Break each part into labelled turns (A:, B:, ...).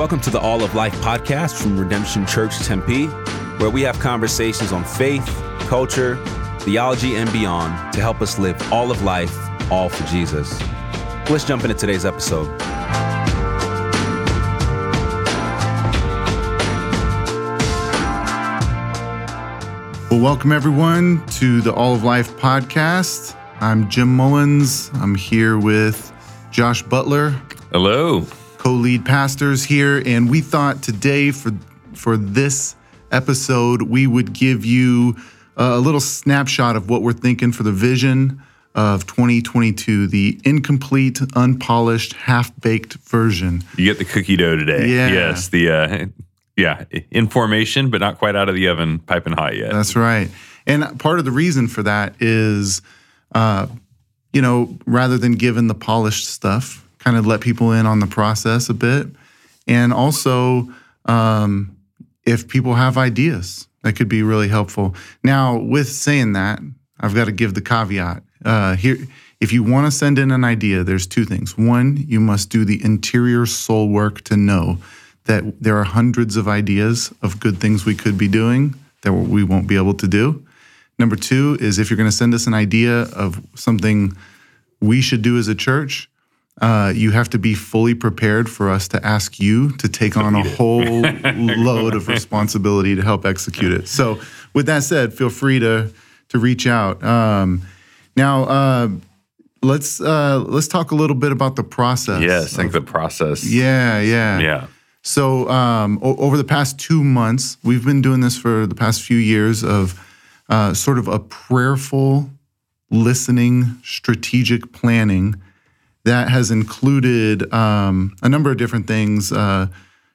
A: Welcome to the All of Life podcast from Redemption Church Tempe, where we have conversations on faith, culture, theology, and beyond to help us live all of life, all for Jesus. Let's jump into today's episode.
B: Well, welcome everyone to the All of Life podcast. I'm Jim Mullins. I'm here with Josh Butler,
C: Hello.
B: Co-lead pastors here, and we thought today for for this episode we would give you a little snapshot of what we're thinking for the vision of 2022, the incomplete, unpolished, half-baked version.
C: You get the cookie dough today.
B: Yeah.
C: Yes. The uh, yeah, in formation, but not quite out of the oven, piping hot yet.
B: That's right. And part of the reason for that is, uh, you know, rather than giving the polished stuff, kind of let people in on the process a bit. And also, um, if people have ideas, that could be really helpful. Now, with saying that, I've got to give the caveat. Uh, here, if you want to send in an idea, there's two things. One, you must do the interior soul work to know that there are hundreds of ideas of good things we could be doing that we won't be able to do. Number two is if you're going to send us an idea of something we should do as a church, uh, you have to be fully prepared for us to ask you to take on a whole load of responsibility to help execute it. So, with that said, feel free to to reach out. Um, now, uh, let's uh, let's talk a little bit about the process.
C: yes. I think
B: of-
C: the process.
B: yeah, yeah,
C: Yeah.
B: so um, o- over the past two months, we've been doing this for the past few years of uh, sort of a prayerful listening, strategic planning that has included um, a number of different things. Uh,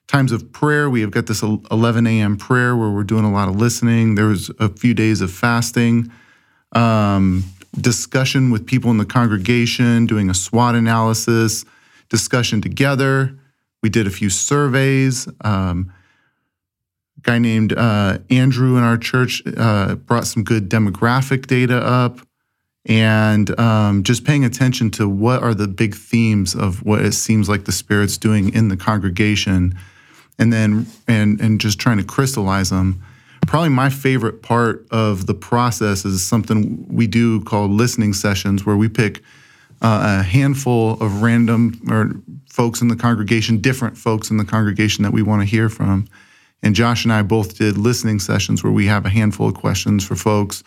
B: times of prayer. We have got this 11 a.m. prayer where we're doing a lot of listening. There was a few days of fasting, um, discussion with people in the congregation, doing a SWOT analysis, discussion together. We did a few surveys. Um, a guy named uh, Andrew in our church uh, brought some good demographic data up, and um, just paying attention to what are the big themes of what it seems like the Spirit's doing in the congregation, and then and and just trying to crystallize them. Probably my favorite part of the process is something we do called listening sessions, where we pick uh, a handful of random or folks in the congregation, different folks in the congregation that we want to hear from. And Josh and I both did listening sessions where we have a handful of questions for folks.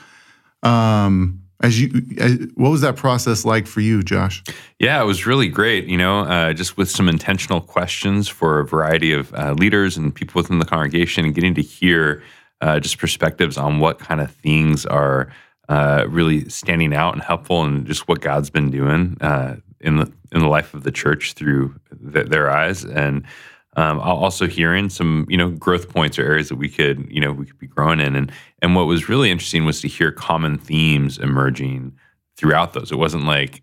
B: Um, as you, as, what was that process like for you, Josh?
C: Yeah, it was really great. You know, uh, just with some intentional questions for a variety of uh, leaders and people within the congregation, and getting to hear uh, just perspectives on what kind of things are uh, really standing out and helpful, and just what God's been doing uh, in the in the life of the church through th- their eyes, and um, al- also hearing some you know growth points or areas that we could you know we could be growing in, and and what was really interesting was to hear common themes emerging throughout those. It wasn't like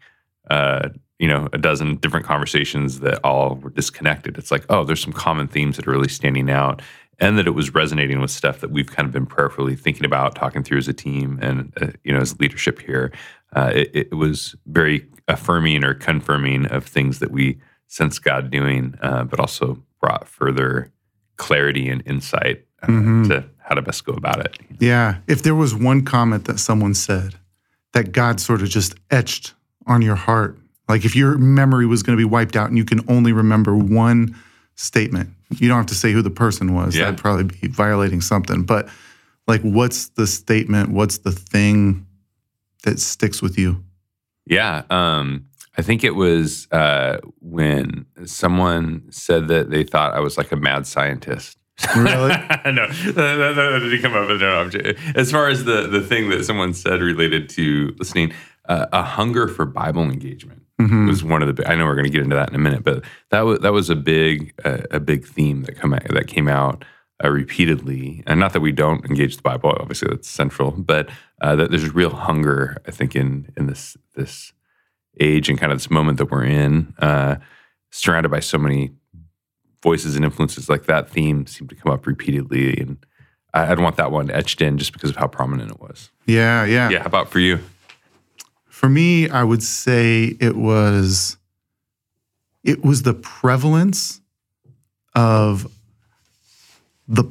C: uh, you know a dozen different conversations that all were disconnected. It's like oh, there's some common themes that are really standing out, and that it was resonating with stuff that we've kind of been prayerfully thinking about, talking through as a team, and uh, you know as leadership here. Uh, it, it was very affirming or confirming of things that we sense God doing, uh, but also brought further clarity and insight uh,
B: Mhm.
C: to how to best go about it.
B: Yeah. If there was one comment that someone said that God sort of just etched on your heart, like if your memory was going to be wiped out and you can only remember one statement, you don't have to say who the person was.
C: Yeah.
B: That'd probably be violating something. But like, what's the statement? What's the thing that sticks with you?
C: Yeah. Um, I think it was uh, when someone said that they thought I was like a mad scientist.
B: Really?
C: no, that, that- that didn't come up. No, as far as the the thing that someone said related to listening, uh, a hunger for Bible engagement
B: Mhm.
C: was one of the. big- I know we're going to get into that in a minute, but that was that was a big uh, a big theme that come that came out uh, repeatedly, and not that we don't engage the Bible. Obviously, that's central, but uh, that there's real hunger. I think in in this this age and kind of this moment that we're in, uh, surrounded by so many voices and influences like that theme seemed to come up repeatedly and I'd want that one etched in just because of how prominent it was.
B: Yeah, yeah.
C: Yeah, how about for you?
B: For me, I would say it was it was the prevalence of the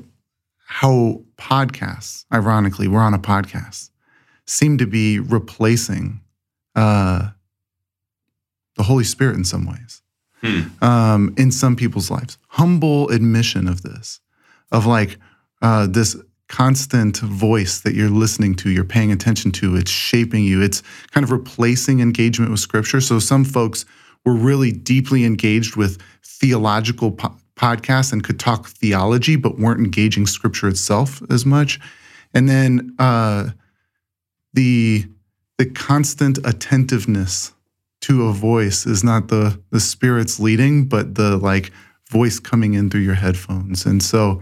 B: how podcasts, ironically, we're on a podcast, seem to be replacing uh, the Holy Spirit in some ways, um, in some people's lives. Humble admission of this, of like uh, this constant voice that you're listening to, you're paying attention to, it's shaping you, it's kind of replacing engagement with Scripture. So some folks were really deeply engaged with theological po- podcasts and could talk theology, but weren't engaging Scripture itself as much. And then uh, the the constant attentiveness to a voice is not the the spirit's leading, but the like voice coming in through your headphones. And so,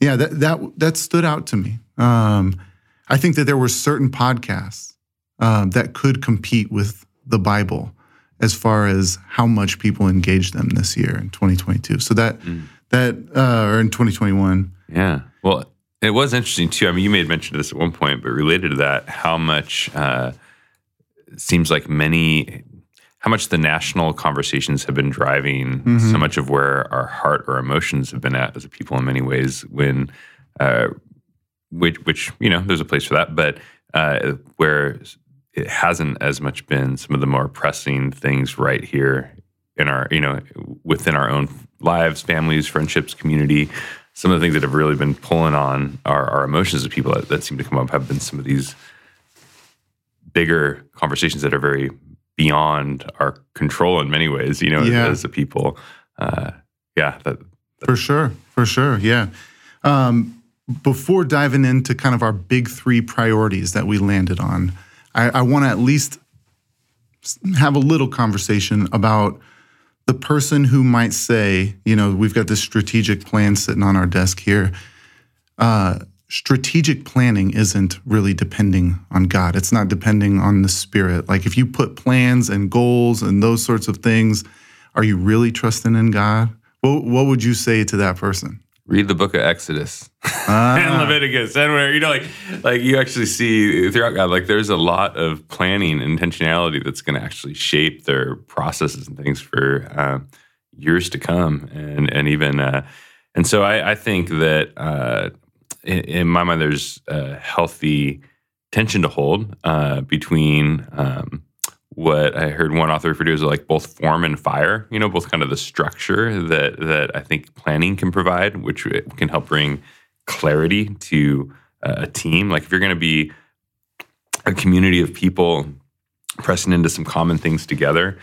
B: yeah, that that that stood out to me. Um, I think that there were certain podcasts um, that could compete with the Bible as far as how much people engaged them this year in 2022. So that that uh, or in 2021.
C: Yeah. Well, it was interesting too. I mean, you may have mentioned this at one point, but related to that, how much uh, seems like many, how much the national conversations have been driving so much of where our heart or emotions have been at as a people in many ways. When, uh, which, which you know, there's a place for that, but uh, where it hasn't as much been some of the more pressing things right here in our, you know, within our own lives, families, friendships, community. Some of the things that have really been pulling on our, our emotions of people that, that seem to come up have been some of these bigger conversations that are very beyond our control in many ways, you know,
B: Yeah.
C: as, as a people. Uh, yeah, that,
B: For sure, for sure, yeah. Um, before diving into kind of our big three priorities that we landed on, I, I want to at least have a little conversation about the person who might say, you know, we've got this strategic plan sitting on our desk here. Uh, strategic planning isn't really depending on God. It's not depending on the Spirit. Like if you put plans and goals and those sorts of things, are you really trusting in God? What, what would you say to that person?
C: read the book of Exodus
B: Ah.
C: and Leviticus and where you know like like you actually see throughout God like there's a lot of planning and intentionality that's going to actually shape their processes and things for uh, years to come and and even uh, and so I, I think that uh, in, in my mind there's a healthy tension to hold uh, between um, what I heard one author refer to as like both form and fire, you know, both kind of the structure that that I think planning can provide, which can help bring clarity to uh, a team. Like if you're going to be a community of people pressing into some common things together,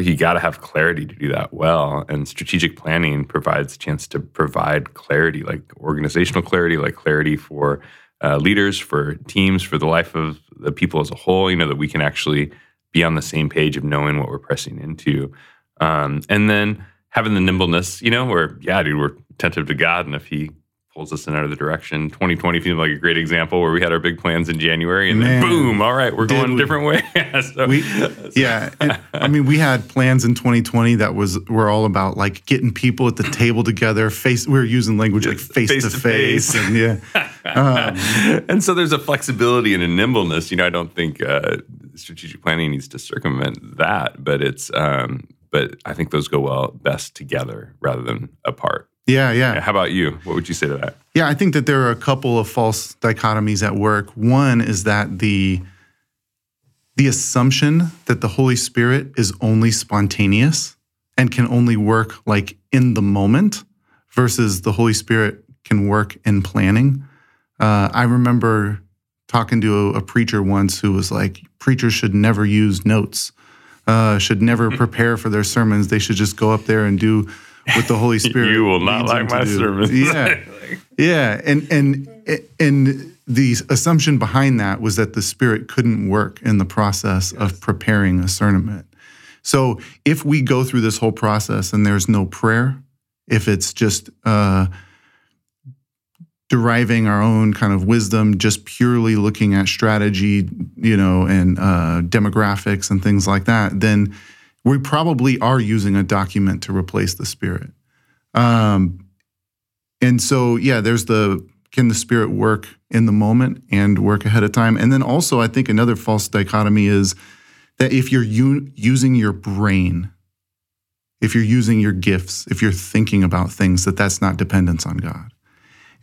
C: you got to have clarity to do that well. And strategic planning provides a chance to provide clarity, like organizational clarity, like clarity for uh, leaders, for teams, for the life of the people as a whole. You know that we can actually be on the same page of knowing what we're pressing into. Um, and then having the nimbleness, you know, where, yeah, dude, we're attentive to God. And if He pulls us in another direction, 2020 feels like a great example where we had our big plans in January and
B: Man.
C: then boom, all right, we're going a different way. so,
B: We, yeah, and, I mean, we had plans in 2020 that was were all about like getting people at the table together. Face, we were using language like face,
C: Face
B: to
C: to
B: face,
C: face.
B: and yeah,
C: and so there's a flexibility and a nimbleness. You know, I don't think uh, strategic planning needs to circumvent that, but it's, um, but I think those go well best together rather than apart.
B: Yeah, yeah.
C: How about you? What would you say to that?
B: Yeah, I think that there are a couple of false dichotomies at work. One is that the the assumption that the Holy Spirit is only spontaneous and can only work like in the moment versus the Holy Spirit can work in planning. Uh, I remember talking to a, a preacher once who was like, preachers should never use notes, uh, should never prepare for their sermons. They should just go up there and do what the Holy Spirit.
C: You will not like my
B: do.
C: sermons.
B: Yeah, yeah, and and and the assumption behind that was that the Spirit couldn't work in the process of preparing a sermon. So if we go through this whole process and there's no prayer, if it's just uh, deriving our own kind of wisdom, just purely looking at strategy, you know, and uh, demographics and things like that, then we probably are using a document to replace the Spirit. Um, and so, yeah, there's the can the Spirit work in the moment and work ahead of time? And then also, I think another false dichotomy is that if you're u- using your brain, if you're using your gifts, if you're thinking about things, that that's not dependence on God.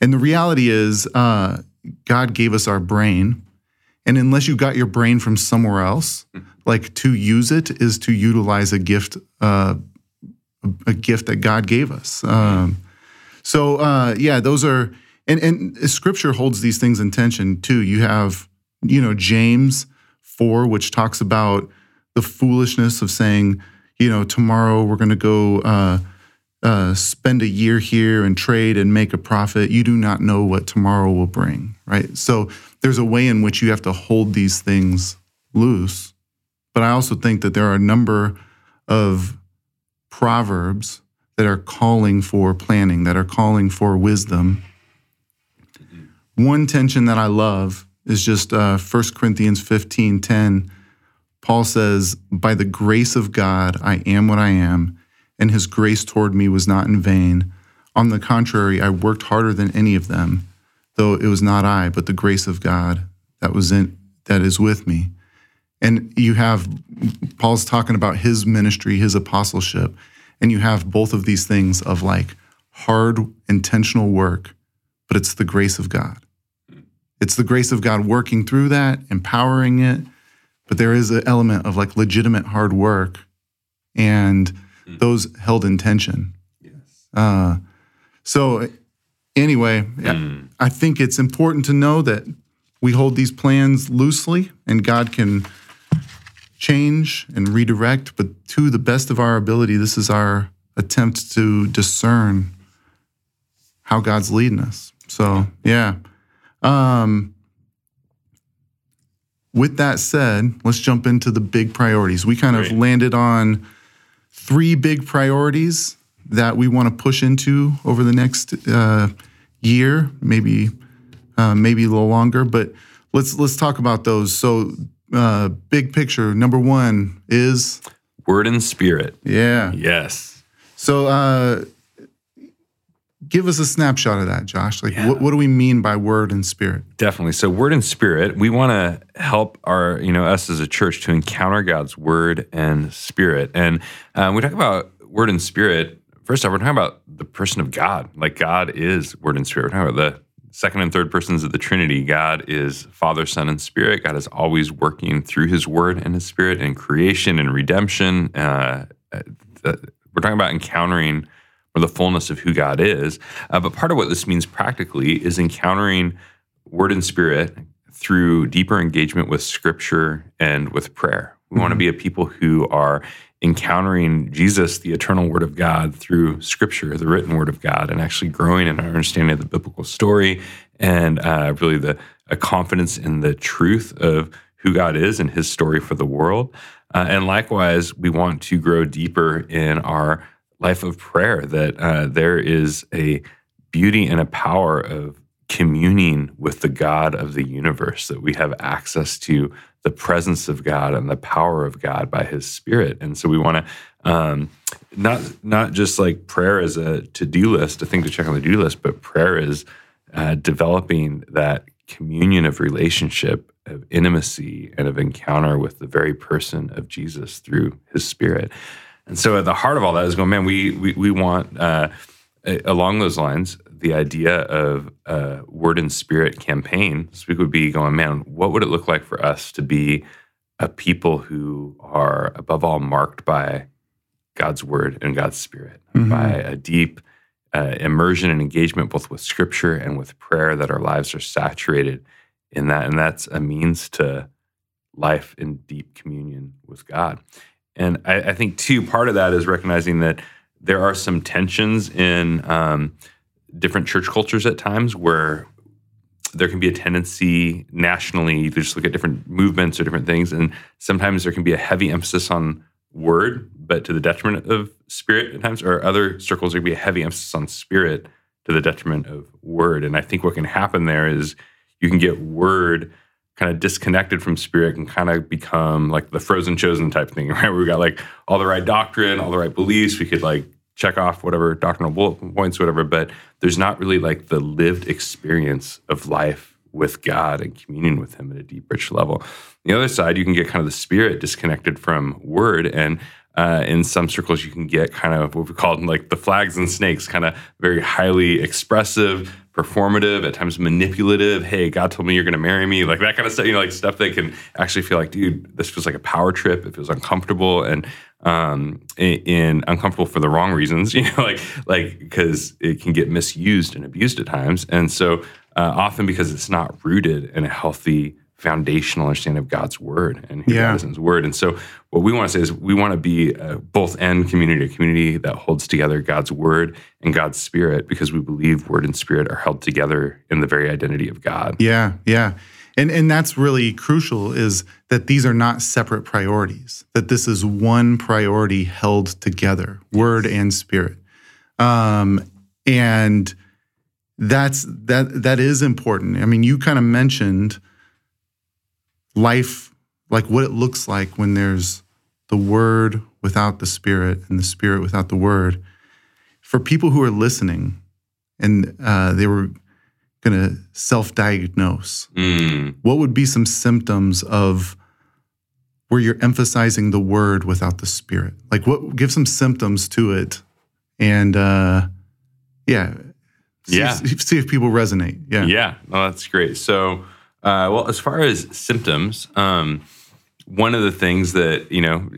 B: And the reality is, uh, God gave us our brain. And unless you got your brain from somewhere else, like to use it is to utilize a gift, uh, a gift that God gave us. Um, so uh, yeah, those are and and Scripture holds these things in tension too. You have you know James four, which talks about the foolishness of saying, you know, tomorrow we're going to go uh, uh, spend a year here and trade and make a profit. You do not know what tomorrow will bring, right? So there's a way in which you have to hold these things loose. But I also think that there are a number of proverbs that are calling for planning, that are calling for wisdom. One tension that I love is just uh, 1 Corinthians 15 10. Paul says, By the grace of God, I am what I am, and his grace toward me was not in vain. On the contrary, I worked harder than any of them, though it was not I, but the grace of God that was in that is with me. And you have Paul's talking about his ministry, his apostleship, and you have both of these things of like hard, intentional work, but it's the grace of God. It's the grace of God working through that, empowering it. But there is an element of like legitimate hard work and those held in tension.
C: Yes.
B: Uh, so, anyway,
C: Mm.
B: I think it's important to know that we hold these plans loosely and God can change and redirect, but to the best of our ability, this is our attempt to discern how God's leading us. So, yeah. Um, with that said, let's jump into the big priorities. We kind of
C: Great.
B: landed on three big priorities that we want to push into over the next uh, year, maybe uh, maybe a little longer. But let's let's talk about those. So, uh, big picture number one is
C: Word and spirit.
B: yeah.
C: Yes.
B: So, uh, give us a snapshot of that, Josh. Like,
C: Yeah.
B: what, what do we mean by word and spirit?
C: Definitely. So, word and spirit, we want to help our, you know, us as a church to encounter God's word and spirit. And uh, we talk about word and spirit. First off, we're talking about the person of God. Like, God is word and spirit. We're talking about the second and third persons of the Trinity. God is Father, Son, and Spirit. God is always working through his word and his spirit in creation and redemption. Uh, uh, the- we're talking about encountering or the fullness of who God is. Uh, but part of what this means practically is encountering word and spirit through deeper engagement with scripture and with prayer. We want to be a people who are encountering Jesus, the eternal word of God, through scripture, the written word of God, and actually growing in our understanding of the biblical story and uh, really the a confidence in the truth of who God is and his story for the world. Uh, and likewise, we want to grow deeper in our life of prayer, that uh, there is a beauty and a power of communing with the God of the universe, that we have access to the presence of God and the power of God by His Spirit. And so we want to um, not not just like prayer as a to do list, a thing to check on the do list, but prayer is uh, developing that communion of relationship, of intimacy, and of encounter with the very person of Jesus through His Spirit. And so at the heart of all that is going, man, we we, we want uh, along those lines the idea of a word and spirit campaign. This week would be going, man, what would it look like for us to be a people who are above all marked by God's word and God's spirit, by a deep uh, immersion and engagement both with scripture and with prayer, that our lives are saturated in that. And that's a means to life in deep communion with God. And I, I think, too, part of that is recognizing that there are some tensions in um, different church cultures at times where there can be a tendency nationally you just look at different movements or different things and sometimes there can be a heavy emphasis on word but to the detriment of spirit at times or other circles there can be a heavy emphasis on spirit to the detriment of word. And i think what can happen there is you can get word kind of disconnected from spirit and kind of become like the frozen chosen type thing right? Where we got like all the right doctrine all the right beliefs. We could like check off whatever doctrinal bullet points whatever but there's not really like the lived experience of life with God and communion with Him at a deep, rich level. On The other side, you can get kind of the spirit disconnected from word. And uh, in some circles, you can get kind of what we call like the flags and snakes, kind of very highly expressive, performative, at times manipulative. Hey, God told me you're going to marry me, like that kind of stuff. You know, like stuff that can actually feel like, dude, this feels like a power trip. It feels uncomfortable and um, in, uncomfortable for the wrong reasons. You know, like like because it can get misused and abused at times, and so uh, often because it's not rooted in a healthy foundational understanding of God's word and who yeah. God is in His word. And so, what we want to say is we want to be a both end community, a community that holds together God's word and God's spirit, because we believe word and spirit are held together in the very identity of God.
B: Yeah, yeah. And, and that's really crucial is that these are not separate priorities, that this is one priority held together, word and spirit. Um, and that's that that is important. I mean, you kind of mentioned life, like what it looks like when there's the word without the spirit and the spirit without the word. For people who are listening and uh, they were going to self diagnose, mm. what would be some symptoms of where you're emphasizing the word without the spirit? Like, what give some symptoms to it? And uh, yeah. See
C: yeah.
B: If, see if people resonate. Yeah.
C: Yeah. No, that's great. So, uh, well, as far as symptoms, um, one of the things that you know,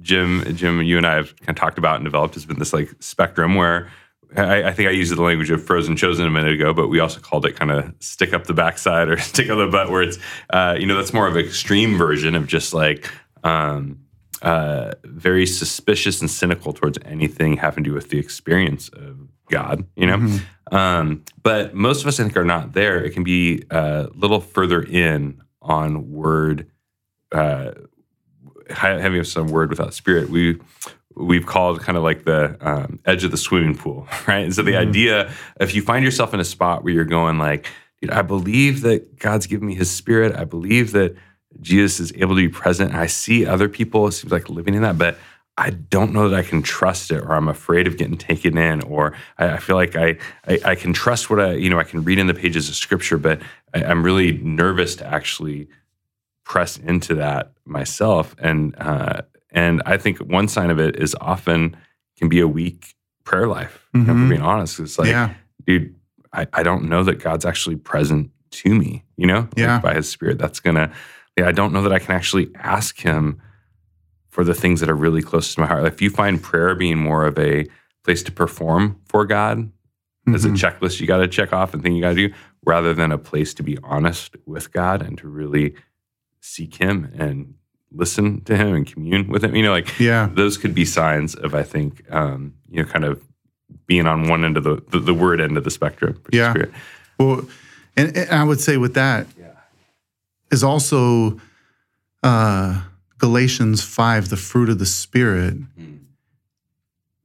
C: Jim, Jim, you and I have kind of talked about and developed has been this like spectrum where I, I, think I used the language of frozen chosen a minute ago, but we also called it kind of stick up the backside or stick up the butt, where it's uh, you know that's more of an extreme version of just like um, uh, very suspicious and cynical towards anything having to do with the experience of God, you know. Mm-hmm. Um, but most of us, I think, are not there. It can be a little further in on word, uh, having some word without spirit. We we've called kind of like the um, edge of the swimming pool, right? And so the mm-hmm. idea, if you find yourself in a spot where you're going like, dude, I believe that God's given me His Spirit. I believe that Jesus is able to be present. I see other people. It seems like living in that, but I don't know that I can trust it, or I'm afraid of getting taken in, or I, I feel like I, I, I can trust what I you know I can read in the pages of Scripture, but I, am really nervous to actually press into that myself. And uh, and I think one sign of it is often can be a weak prayer life. For mm-hmm. being honest, it's like, yeah. dude, I, I don't know that God's actually present to me. You know,
B: yeah,
C: like by His Spirit. That's gonna. Yeah, I don't know that I can actually ask Him for the things that are really close to my heart. If you find prayer being more of a place to perform for God mm-hmm. as a mm-hmm. checklist you got to check off and thing you got to do, rather than a place to be honest with God and to really seek Him and listen to Him and commune with Him, you know, like
B: yeah,
C: those could be signs of I think um, you know kind of being on one end of the the, the word end of the spectrum.
B: Yeah. Spirit. Well, and, and, I would say with that yeah. is also. Uh, Galatians 5, the fruit of the Spirit. Mm.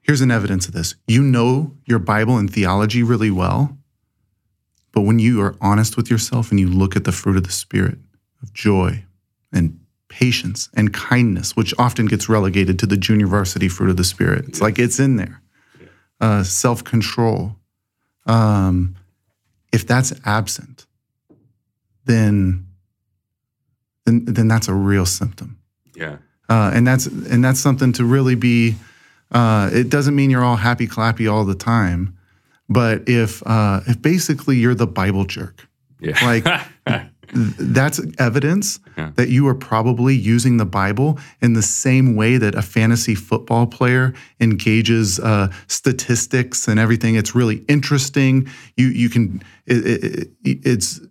B: Here's an evidence of this. You know your Bible and theology really well, but when you are honest with yourself and you look at the fruit of the Spirit of joy and patience and kindness, which often gets relegated to the junior varsity fruit of the Spirit, it's like it's in there. Uh, Self control. Um, if that's absent, then, then then that's a real symptom.
C: Yeah. Uh,
B: and that's and that's something to really be. Uh, it doesn't mean you're all happy clappy all the time, but if uh, if basically you're the Bible jerk,
C: yeah.
B: like that's evidence yeah. that you are probably using the Bible in the same way that a fantasy football player engages uh, statistics and everything. It's really interesting. You you can it, it, it's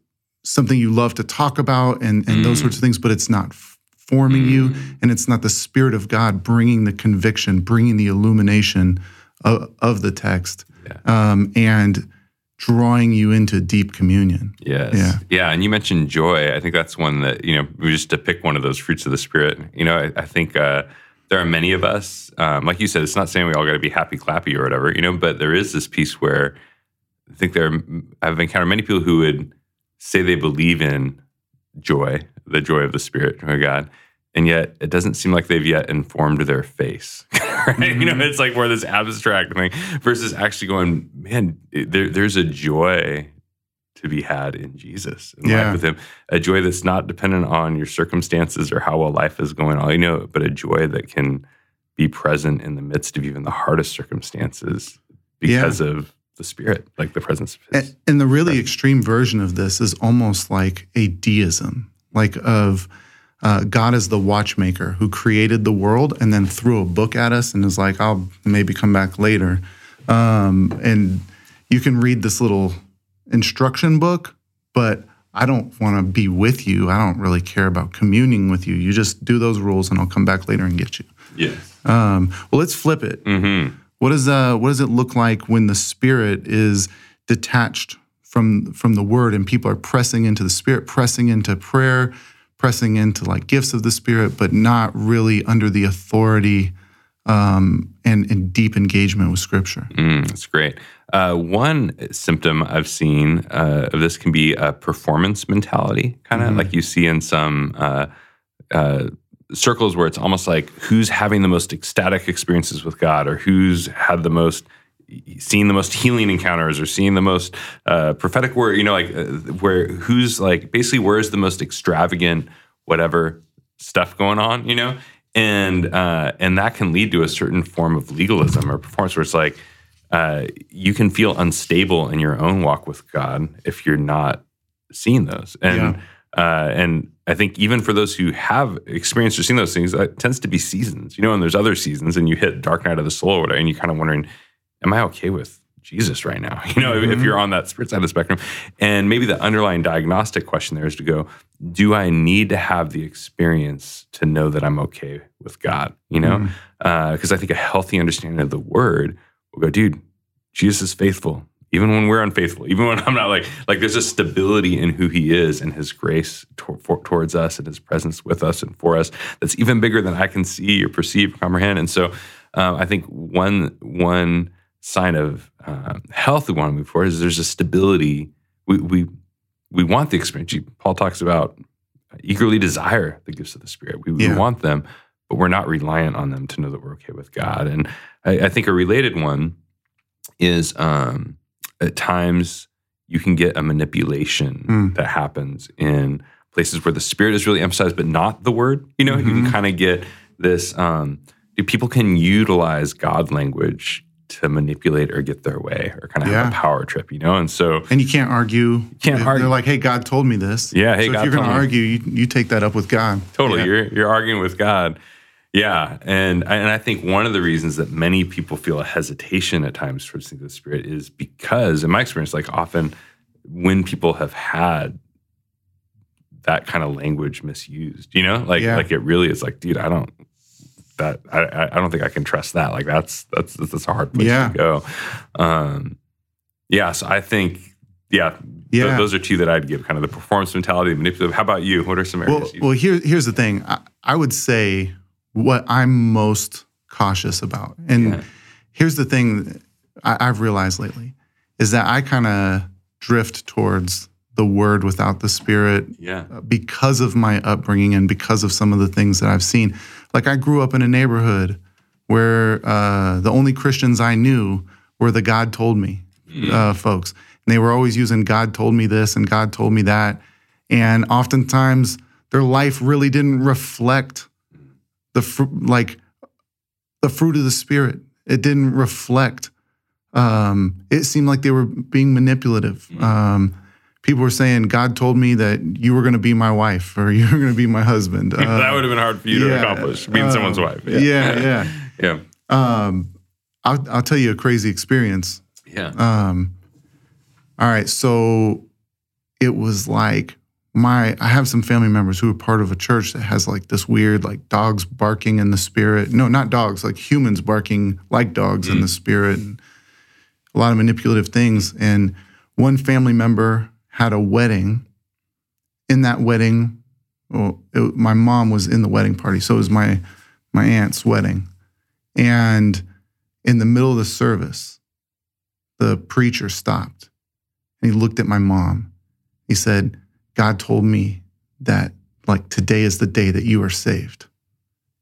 B: something you love to talk about and and mm. those sorts of things, but it's not forming mm. you, and it's not the Spirit of God bringing the conviction, bringing the illumination of, of the text, yeah. um, and drawing you into deep communion.
C: Yes. Yeah. Yeah. And you mentioned joy. I think that's one that, you know, we just to pick one of those fruits of the Spirit, you know, I, I think uh, there are many of us, um, like you said, it's not saying we all got to be happy, clappy or whatever, you know, but there is this piece where I think there, are, I've encountered many people who would say they believe in joy, the joy of the Spirit, of God. And yet, it doesn't seem like they've yet informed their face. right? Mm-hmm. You know, it's like more this abstract thing versus actually going, man, there, there's a joy to be had in Jesus, in
B: Yeah.
C: life with Him. A joy that's not dependent on your circumstances or how well life is going, all you know, but a joy that can be present in the midst of even the hardest circumstances because of the Spirit, like the presence of His.
B: And, and the really extreme version of this is almost like a deism, like of uh, God is the watchmaker who created the world and then threw a book at us and is like, I'll maybe come back later. Um, and you can read this little instruction book, but I don't want to be with you. I don't really care about communing with you. You just do those rules and I'll come back later and get you.
C: yes.
B: Um, well, let's flip it.
C: Mm-hmm.
B: What does uh what does it look like when the spirit is detached from from the word and people are pressing into the spirit, pressing into prayer, pressing into like gifts of the spirit, but not really under the authority um, and, and deep engagement with scripture.
C: Mm, that's great. Uh, one symptom I've seen uh, of this can be a performance mentality, kind of like you see in some uh, uh, circles where it's almost like who's having the most ecstatic experiences with God, or who's had the most seen the most healing encounters, or seeing the most uh, prophetic word. You know, like uh, where who's like basically where's the most extravagant whatever stuff going on. You know. And uh, and that can lead to a certain form of legalism or performance, where it's like uh, you can feel unstable in your own walk with God if you're not seeing those. And uh, and I think even for those who have experienced or seen those things, it tends to be seasons, you know. And there's other seasons, and you hit dark night of the soul, or whatever, and you're kind of wondering, am I okay with Jesus right now? You know, if, if you're on that spirit side of the spectrum, and maybe the underlying diagnostic question there is to go, do I need to have the experience to know that I'm okay with God? You know, because I think a healthy understanding of the Word will go, dude, Jesus is faithful, even when we're unfaithful, even when I'm not like like. There's a stability in who He is and His grace tor- for, towards us and His presence with us and for us that's even bigger than I can see or perceive or comprehend. And so, um, I think one one sign of uh, health we want to move forward is there's a stability. We we we want the experience. Paul talks about eagerly desire the gifts of the Spirit. We, we
B: Yeah.
C: want them, but we're not reliant on them to know that we're okay with God. And I, I think a related one is um, at times you can get a manipulation
B: Mm.
C: that happens in places where the spirit is really emphasized, but not the word. You know, you can kind of get this. Um, people can utilize God language to manipulate or get their way, or kind of have a power trip. You know, and so
B: And you can't argue.
C: can't
B: They're
C: argue.
B: like, "Hey, God told me this."
C: Yeah, hey,
B: so
C: God
B: if you're going to
C: me.
B: argue, you, you take that up with God.
C: Totally,
B: Yeah.
C: you're you're arguing with God. Yeah, and and I think one of the reasons that many people feel a hesitation at times towards things of the spirit is because, in my experience, like often when people have had that kind of language misused, you know, like
B: Yeah.
C: like it really is like, dude, I don't that I I- don't think I can trust that. Like that's that's that's a hard place
B: Yeah.
C: to go. Um, yeah, so I think yeah, th-
B: Yeah.
C: those are two that I'd give kind of the performance mentality, the manipulative. How about you? What are some areas?
B: Well,
C: you
B: well, here, here's the thing. I, I would say what I'm most cautious about, and
C: Yeah.
B: here's the thing I, I've realized lately is that I kind of drift towards the word without the spirit
C: yeah.
B: uh, because of my upbringing and because of some of the things that I've seen. Like I grew up in a neighborhood where uh, the only Christians I knew were the God told me uh, folks, and they were always using God told me this and God told me that, and oftentimes their life really didn't reflect the fr- like the fruit of the spirit. It didn't reflect. Um, it seemed like they were being manipulative. Um, people were saying, "God told me that you were going to be my wife or you were going to be my husband." Uh,
C: that would have been hard for you to accomplish, being
B: uh,
C: someone's wife.
B: yeah, yeah.
C: yeah,
B: Um, I'll, I'll tell you a crazy experience.
C: yeah.
B: Um, all right, so it was like my I have some family members who are part of a church that has like this weird like dogs barking in the spirit. No, not dogs, like humans barking like dogs in the spirit and a lot of manipulative things. And one family member had a wedding. In that wedding, well, it, my mom was in the wedding party, so it was my my aunt's wedding. And in the middle of the service, the preacher stopped and he looked at my mom. He said, God told me that like today is the day that you are saved.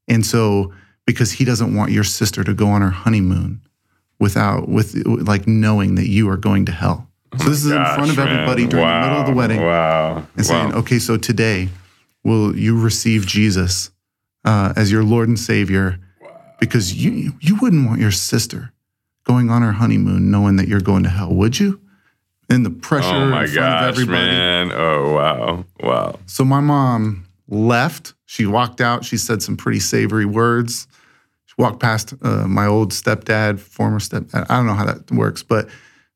B: And so because he doesn't want your sister to go on her honeymoon without with like knowing that you are going to hell. So this is in front of
C: Gosh, man.
B: everybody during the middle of the wedding.
C: Wow.
B: and saying,
C: wow.
B: okay, so today, will you receive Jesus uh, as your Lord and Savior? Because you you wouldn't want your sister going on her honeymoon knowing that you're going to hell, would you? And the pressure
C: Oh my
B: in front of
C: gosh,
B: everybody.
C: man. Oh wow. Wow.
B: So my mom left. She walked out. She said some pretty savory words. She walked past uh, my old stepdad, former stepdad. I don't know how that works, but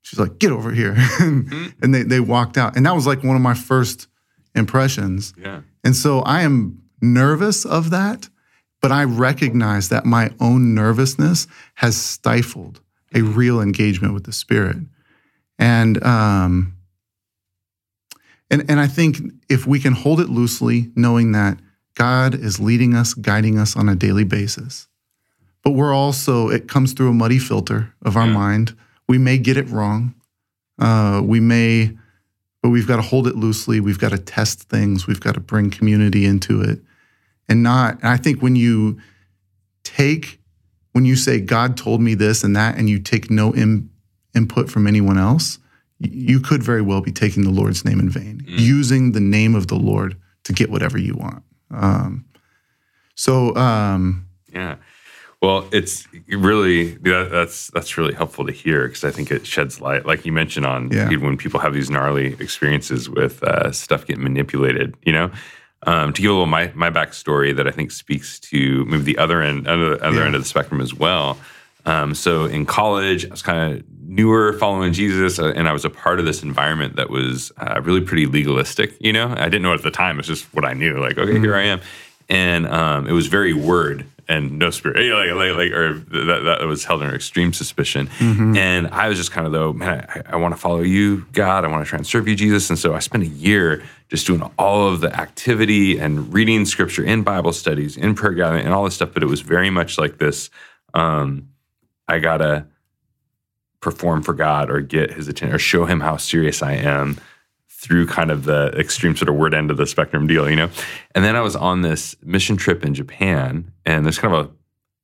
B: she's like, "Get over here," and they they walked out. And that was like one of my first impressions.
C: Yeah.
B: And so I am nervous of that, but I recognize that my own nervousness has stifled a real engagement with the Spirit. And um, and and I think if we can hold it loosely, knowing that God is leading us, guiding us on a daily basis, but we're also it comes through a muddy filter of our
C: Yeah.
B: mind. We may get it wrong. Uh, we may but we've got to hold it loosely. We've got to test things. We've got to bring community into it. And not, and I think when you take, when you say, God told me this and that, and you take no in, input from anyone else, you could very well be taking the Lord's name in vain, using the name of the Lord to get whatever you want. Um, so, um,
C: Yeah. Well, it's really that, that's that's really helpful to hear because I think it sheds light, like you mentioned, on
B: Yeah.
C: when people have these gnarly experiences with uh, stuff getting manipulated. You know, um, to give a little my my backstory that I think speaks to maybe the other end other, other
B: Yeah.
C: end of the spectrum as well. Um, so in college, I was kind of newer following Jesus, uh, and I was a part of this environment that was uh, really pretty legalistic. You know, I didn't know it at the time; it's just what I knew. Like, okay, here I am, and um, it was very word and no spirit, You know, like, like, like or that, that was held under extreme suspicion. And I was just kind of though, man, I, I want to follow you, God. I want to try and serve you, Jesus. And so I spent a year just doing all of the activity and reading scripture in Bible studies, in prayer gathering, and all this stuff. But it was very much like this. Um, I gotta perform for God or get his attention or show him how serious I am through kind of the extreme sort of word end of the spectrum deal, you know? And then I was on this mission trip in Japan, and there's kind of a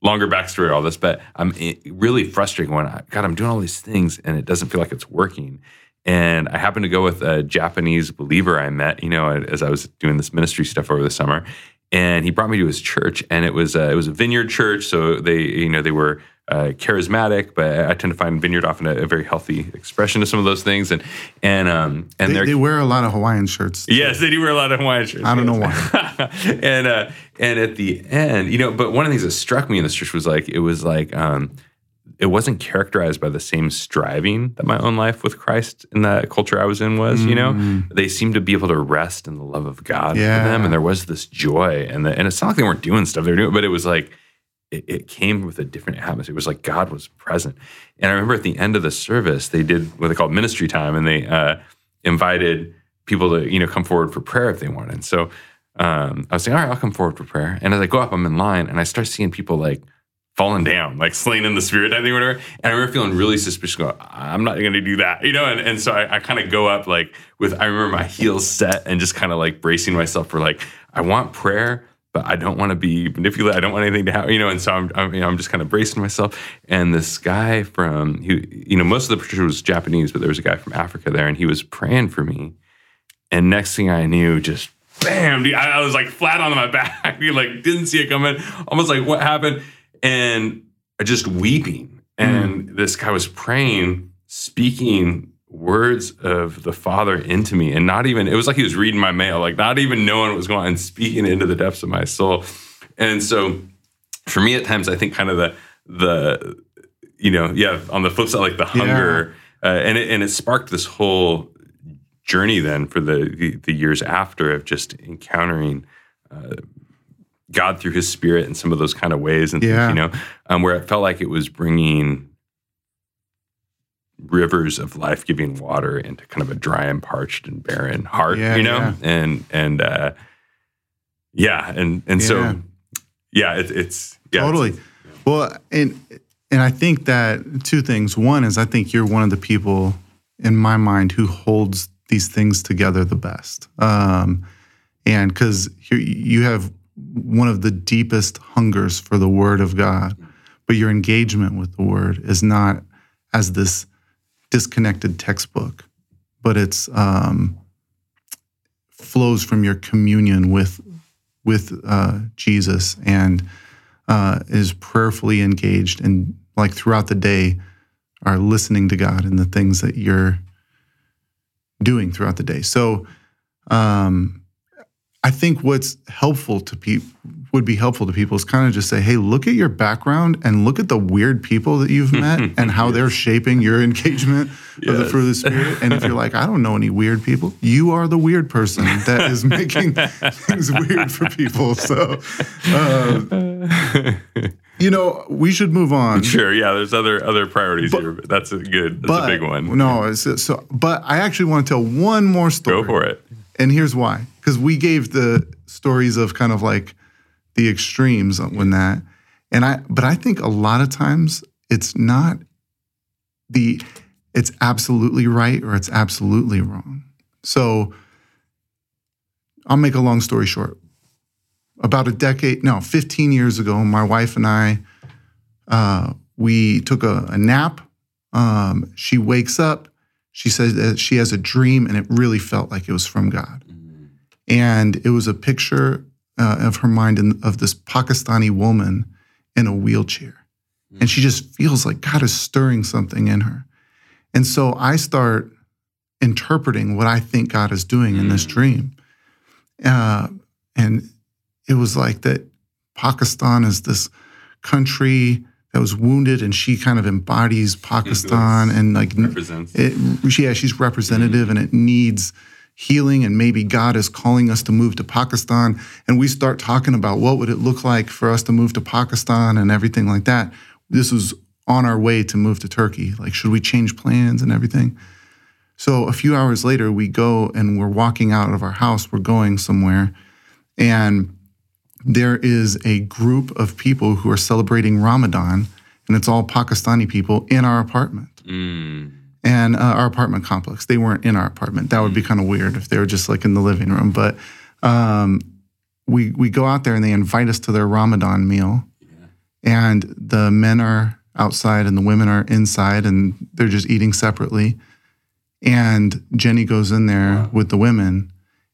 C: longer backstory to all this, but I'm eh, really frustrated when, I, God, I'm doing all these things and it doesn't feel like it's working. And I happened to go with a Japanese believer I met, you know, as I was doing this ministry stuff over the summer. And he brought me to his church, and it was a, it was a vineyard church. So they, you know, they were uh, charismatic, but I tend to find vineyard often a, a very healthy expression of some of those things. And and um and
B: they,
C: they're
B: wear a lot of Hawaiian shirts.
C: Yes, they do wear a lot of Hawaiian shirts.
B: I don't know
C: why. and uh, and at the end, you know, but one of the things that struck me in this church was like it was like um, it wasn't characterized by the same striving that my own life with Christ in the culture I was in was. You know, they seemed to be able to rest in the love of God
B: Yeah.
C: for them, and there was this joy, and the, and it's not like they weren't doing stuff; they were doing, but it was like it, it came with a different atmosphere. It was like God was present. And I remember at the end of the service, they did what they called ministry time, and they uh, invited people to you know come forward for prayer if they wanted. And so um, I was saying, all right, I'll come forward for prayer. And as I go up, I'm in line, and I start seeing people like falling down, like slain in the spirit, I think, whatever. And I remember feeling really suspicious. Going, I'm not going to do that, you know. And, and so I, I kind of go up like with I remember my heels set and just kind of like bracing myself for like I want prayer but I don't want to be manipulated. I don't want anything to happen, you know. And so I'm, I'm, you know, I'm just kind of bracing myself. And this guy from, who, you know, most of the church was Japanese, but there was a guy from Africa there, and he was praying for me. And next thing I knew, just bam, dude, I, I was like flat on my back, dude, like didn't see it coming. Almost like what happened, and just weeping. And mm. this guy was praying, speaking words of the Father into me, and not even it was like he was reading my mail, like not even knowing what was going on, and speaking into the depths of my soul. And so, for me, at times, I think kind of the the you know, yeah, on the flip side, like the hunger, uh, and it and it sparked this whole journey then for the the, the years after of just encountering. Uh, God through His Spirit in some of those kind of ways, and things, you know, um, where it felt like it was bringing rivers of life-giving water into kind of a dry and parched and barren heart,
B: Yeah,
C: you know,
B: yeah.
C: and and uh, yeah, and and
B: Yeah.
C: so yeah, it, it's yeah, it's-
B: totally. Well, and and I think that two things. One is I think you're one of the people in my mind who holds these things together the best. Um, and because you have one of the deepest hungers for the Word of God, but your engagement with the Word is not as this disconnected textbook. but it's um, flows from your communion with with uh, Jesus and uh, is prayerfully engaged and like throughout the day are listening to God and the things that you're doing throughout the day. So um, I think what's helpful to people would be helpful to people is kind of just say, hey, look at your background and look at the weird people that you've met and how they're shaping your engagement yes. of the fruit of the spirit. And if you're like, I don't know any weird people, you are the weird person that is making things weird for people. So, uh, you know, we should move on.
C: Sure, yeah. There's other other priorities but, here, but that's a good. That's but, a big one.
B: No, so but I actually want to tell one more story.
C: Go for it.
B: And here's why: because we gave the stories of kind of like the extremes when that. And I, but I think a lot of times it's not the, it's absolutely right or it's absolutely wrong. So I'll make a long story short. About a decade, no, 15 years ago, my wife and I, uh, we took a, a nap. Um, she wakes up. She says that she has a dream, and it really felt like it was from God. Mm-hmm. And it was a picture uh, of her mind in, of this Pakistani woman in a wheelchair. Mm. And she just feels like God is stirring something in her. And so I start interpreting what I think God is doing mm. in this mm. dream. Uh, and it was like that Pakistan is this country that was wounded and she kind of embodies Pakistan and like
C: represents.
B: it, yeah she's representative mm. and it needs healing and maybe God is calling us to move to Pakistan and we start talking about what would it look like for us to move to Pakistan and everything like that. This was on our way to move to Turkey. Like should we change plans and everything? So a few hours later we go and we're walking out of our house, we're going somewhere and there is a group of people who are celebrating Ramadan and it's all Pakistani people in our apartment. Mm and uh, our apartment complex. They weren't in our apartment. That would be kind of weird if they were just like in the living room. But um, we we go out there and they invite us to their Ramadan meal, yeah. and the men are outside and the women are inside, and they're just eating separately. And Jenny goes in there wow. with the women,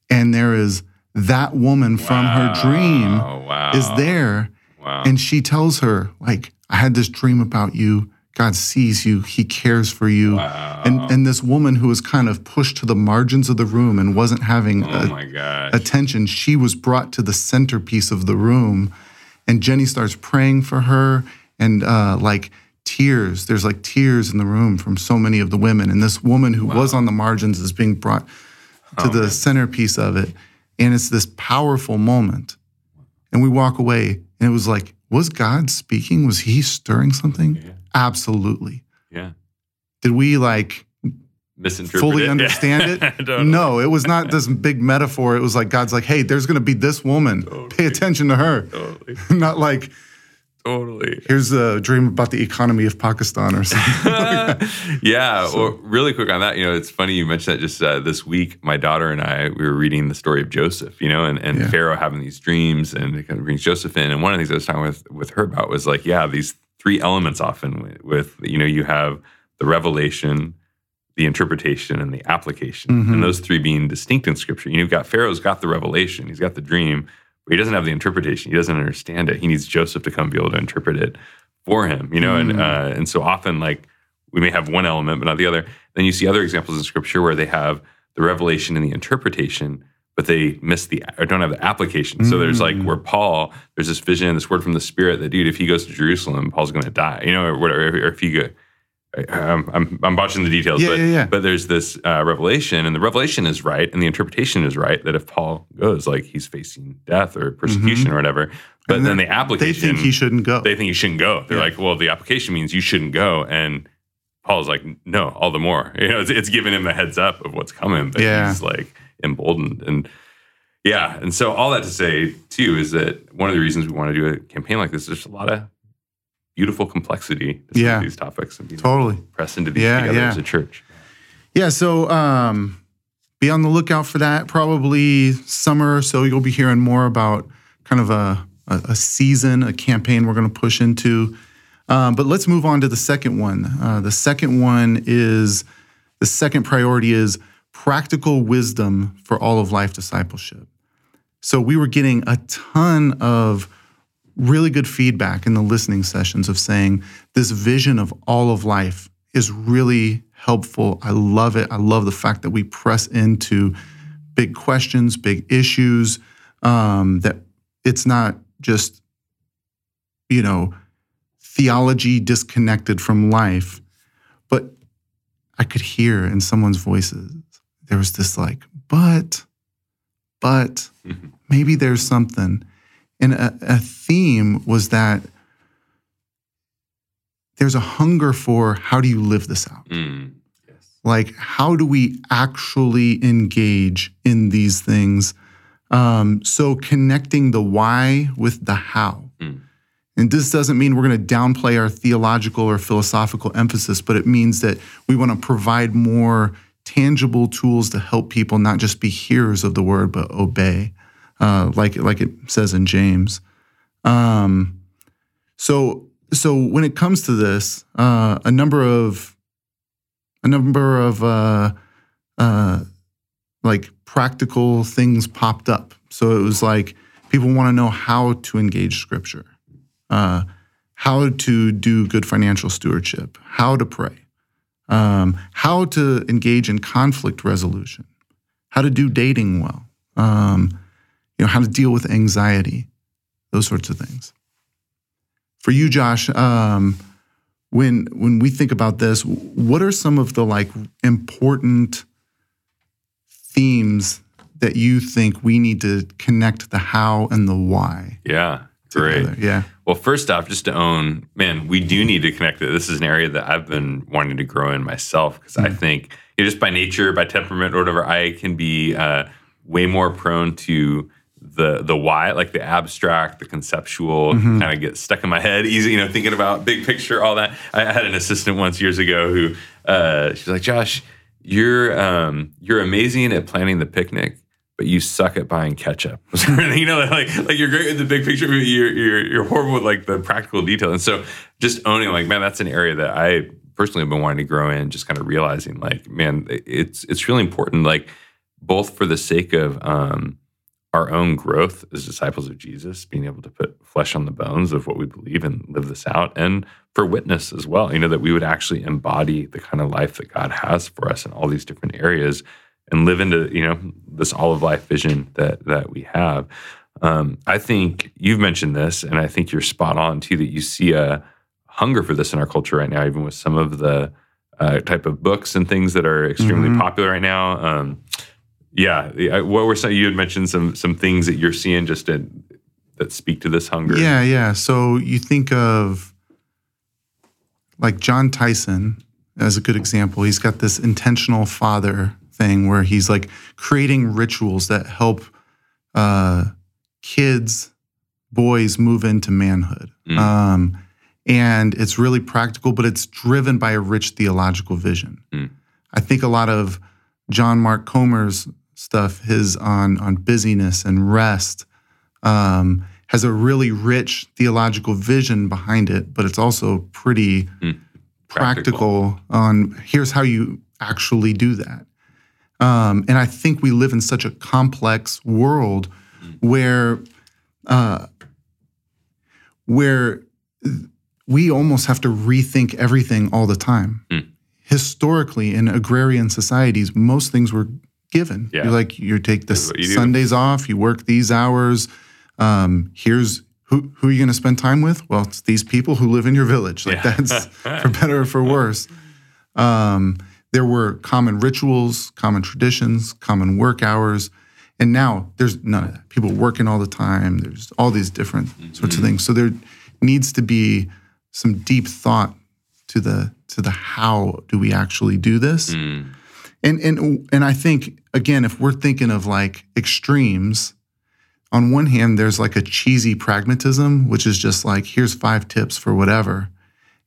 B: and there is that woman wow. from her dream
C: wow.
B: is there, and she tells her like, "I had this dream about you." God sees you, He cares for you.
C: Wow.
B: And and this woman who was kind of pushed to the margins of the room and wasn't having
C: oh a,
B: attention, she was brought to the centerpiece of the room. And Jenny starts praying for her and uh, like tears. There's like tears in the room from so many of the women. And this woman who wow. was on the margins is being brought to oh, the man. centerpiece of it. And it's this powerful moment. And we walk away and it was like, was God speaking? Was he stirring something? Yeah. Absolutely.
C: Yeah.
B: Did we like
C: misinterpret
B: fully
C: it?
B: understand it? no, it was not this big metaphor. It was like God's like, hey, there's going to be this woman. Totally. Pay attention to her.
C: Totally.
B: not like,
C: totally.
B: Here's a dream about the economy of Pakistan or something.
C: yeah. So. Well, really quick on that, you know, it's funny you mentioned that just uh, this week. My daughter and I we were reading the story of Joseph, you know, and, and yeah. Pharaoh having these dreams, and it kind of brings Joseph in. And one of the things I was talking with with her about was like, yeah, these three elements often with, you know you have the revelation the interpretation and the application. Mm-hmm. and those three being distinct in scripture. You know, you've got pharaoh's got the revelation. He's got the dream but he doesn't have the interpretation. He doesn't understand it. He needs joseph to come be able to interpret it for him you know mm-hmm. and uh, and so often like we may have one element but not the other. Then you see other examples in scripture where they have the revelation and the interpretation but they miss the or don't have the application. So there's like mm. where Paul, there's this vision, this word from the Spirit that dude, if he goes to Jerusalem, Paul's going to die, you know, or whatever. Or if he go, um, I'm I'm botching the details,
B: yeah,
C: but
B: yeah, yeah.
C: but there's this uh, revelation, and the revelation is right, and the interpretation is right that if Paul goes, like he's facing death or persecution mm-hmm. or whatever. But then, then, the application,
B: they think he shouldn't go.
C: They think he shouldn't go. They're like, well, the application means you shouldn't go, and Paul's like, no, all the more. You know, it's, it's giving him a heads up of what's coming, but yeah. he's like emboldened and yeah. And so all that to say too is that one of the reasons we want to do a campaign like this, there's a lot of beautiful complexity to
B: yeah.
C: these topics and
B: totally
C: press into these yeah, together yeah. as a church.
B: Yeah. So um, be on the lookout for that. Probably summer or so, you'll be hearing more about kind of a, a, a season, a campaign we're going to push into. Um, but let's move on to the second one. Uh, the second one is the second priority is practical wisdom for all of life discipleship. So we were getting a ton of really good feedback in the listening sessions of saying this vision of all of life is really helpful. I love it. I love the fact that we press into big questions, big issues, um, that it's not just, you know, theology disconnected from life. But I could hear in someone's voices, there was this like, but, but mm-hmm. maybe there's something. And a, a theme was that there's a hunger for how do you live this out? Mm, yes. Like, how do we actually engage in these things? Um, so, connecting the why with the how. Mm. And this doesn't mean we're going to downplay our theological or philosophical emphasis, but it means that we want to provide more tangible tools to help people not just be hearers of the word, but obey, uh, like like it says in James. Um, so so when it comes to this, uh, a number of a number of uh, uh, like practical things popped up. So it was like people want to know how to engage Scripture, uh, how to do good financial stewardship, how to pray, um, how to engage in conflict resolution, how to do dating well, um, you know, how to deal with anxiety, those sorts of things for you, Josh, um, when when we think about this, what are some of the like important themes that you think we need to connect the how and the why?
C: Yeah, great.
B: Yeah.
C: Well, first off, just to own, man, we do need to connect it. This is an area that I've been wanting to grow in myself because mm I think you know, just by nature, by temperament, or whatever, I can be uh, way more prone to the the why, like the abstract, the conceptual, mm-hmm. kind of get stuck in my head. Easy, you know, thinking about big picture, all that. I had an assistant once years ago who uh, she's like, Josh, you're um, you're amazing at planning the picnic, but you suck at buying ketchup. you know, like like you're great with the big picture, but you're you're you're horrible with like the practical detail. And so, just owning like, man, that's an area that I personally have been wanting to grow in. Just kind of realizing, like, man, it's it's really important, like both for the sake of um, our own growth as disciples of Jesus, being able to put flesh on the bones of what we believe and live this out, and for witness as well, you know, that we would actually embody the kind of life that God has for us in all these different areas and live into, you know, this all of life vision that that we have. Um, I think you've mentioned this, and I think you're spot on too, that you see a hunger for this in our culture right now, even with some of the uh, type of books and things that are extremely mm-hmm. popular right now. Um, yeah, what were some? You had mentioned some some things that you're seeing just that speak to this hunger.
B: Yeah, yeah. So you think of like Jon Tyson as a good example. He's got this intentional father thing where he's like creating rituals that help uh, kids, boys move into manhood. Mm. Um, and it's really practical, but it's driven by a rich theological vision. Mm. I think a lot of John Mark Comer's stuff, his on on busyness and rest, um, has a really rich theological vision behind it, but it's also pretty mm, practical. practical. on here's how you actually do that. Um, and I think we live in such a complex world where uh, where we almost have to rethink everything all the time. Mm. Historically, in agrarian societies, most things were given. Yeah. You're like you take the you Sundays off, you work these hours. Um, here's who who are you going to spend time with? Well, it's these people who live in your village. Like yeah. that's for better or for worse. Um, there were common rituals, common traditions, common work hours, and now there's none of that. People working all the time. There's all these different mm-hmm. sorts of things. So there needs to be some deep thought to the to the how do we actually do this. Mm. And and and I think again, if we're thinking of like extremes, on one hand, there's like a cheesy pragmatism, which is just like here's five tips for whatever,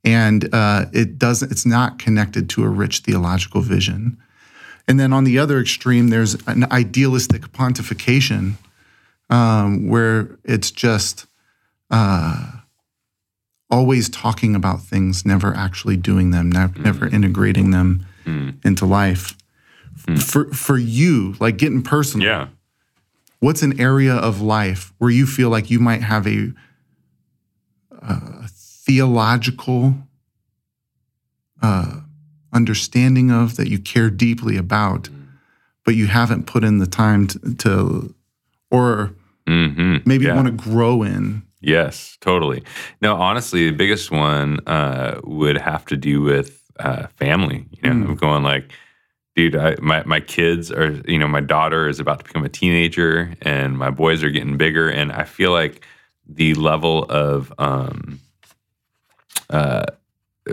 B: and uh, it doesn't. It's not connected to a rich theological vision. And then on the other extreme, there's an idealistic pontification um, where it's just uh, always talking about things, never actually doing them, never, mm. never integrating them mm. into life for for you, like getting personal.
C: Yeah.
B: What's an area of life where you feel like you might have a, uh, theological uh, understanding of that you care deeply about, but you haven't put in the time to, to or
C: hmm
B: maybe
C: yeah.
B: want to grow in?
C: Yes, totally. No, honestly, the biggest one uh, would have to do with uh, family. You know,
B: Mm.
C: I'm going like, dude, I, my my kids are, you know, my daughter is about to become a teenager, and my boys are getting bigger, and I feel like the level of um, uh,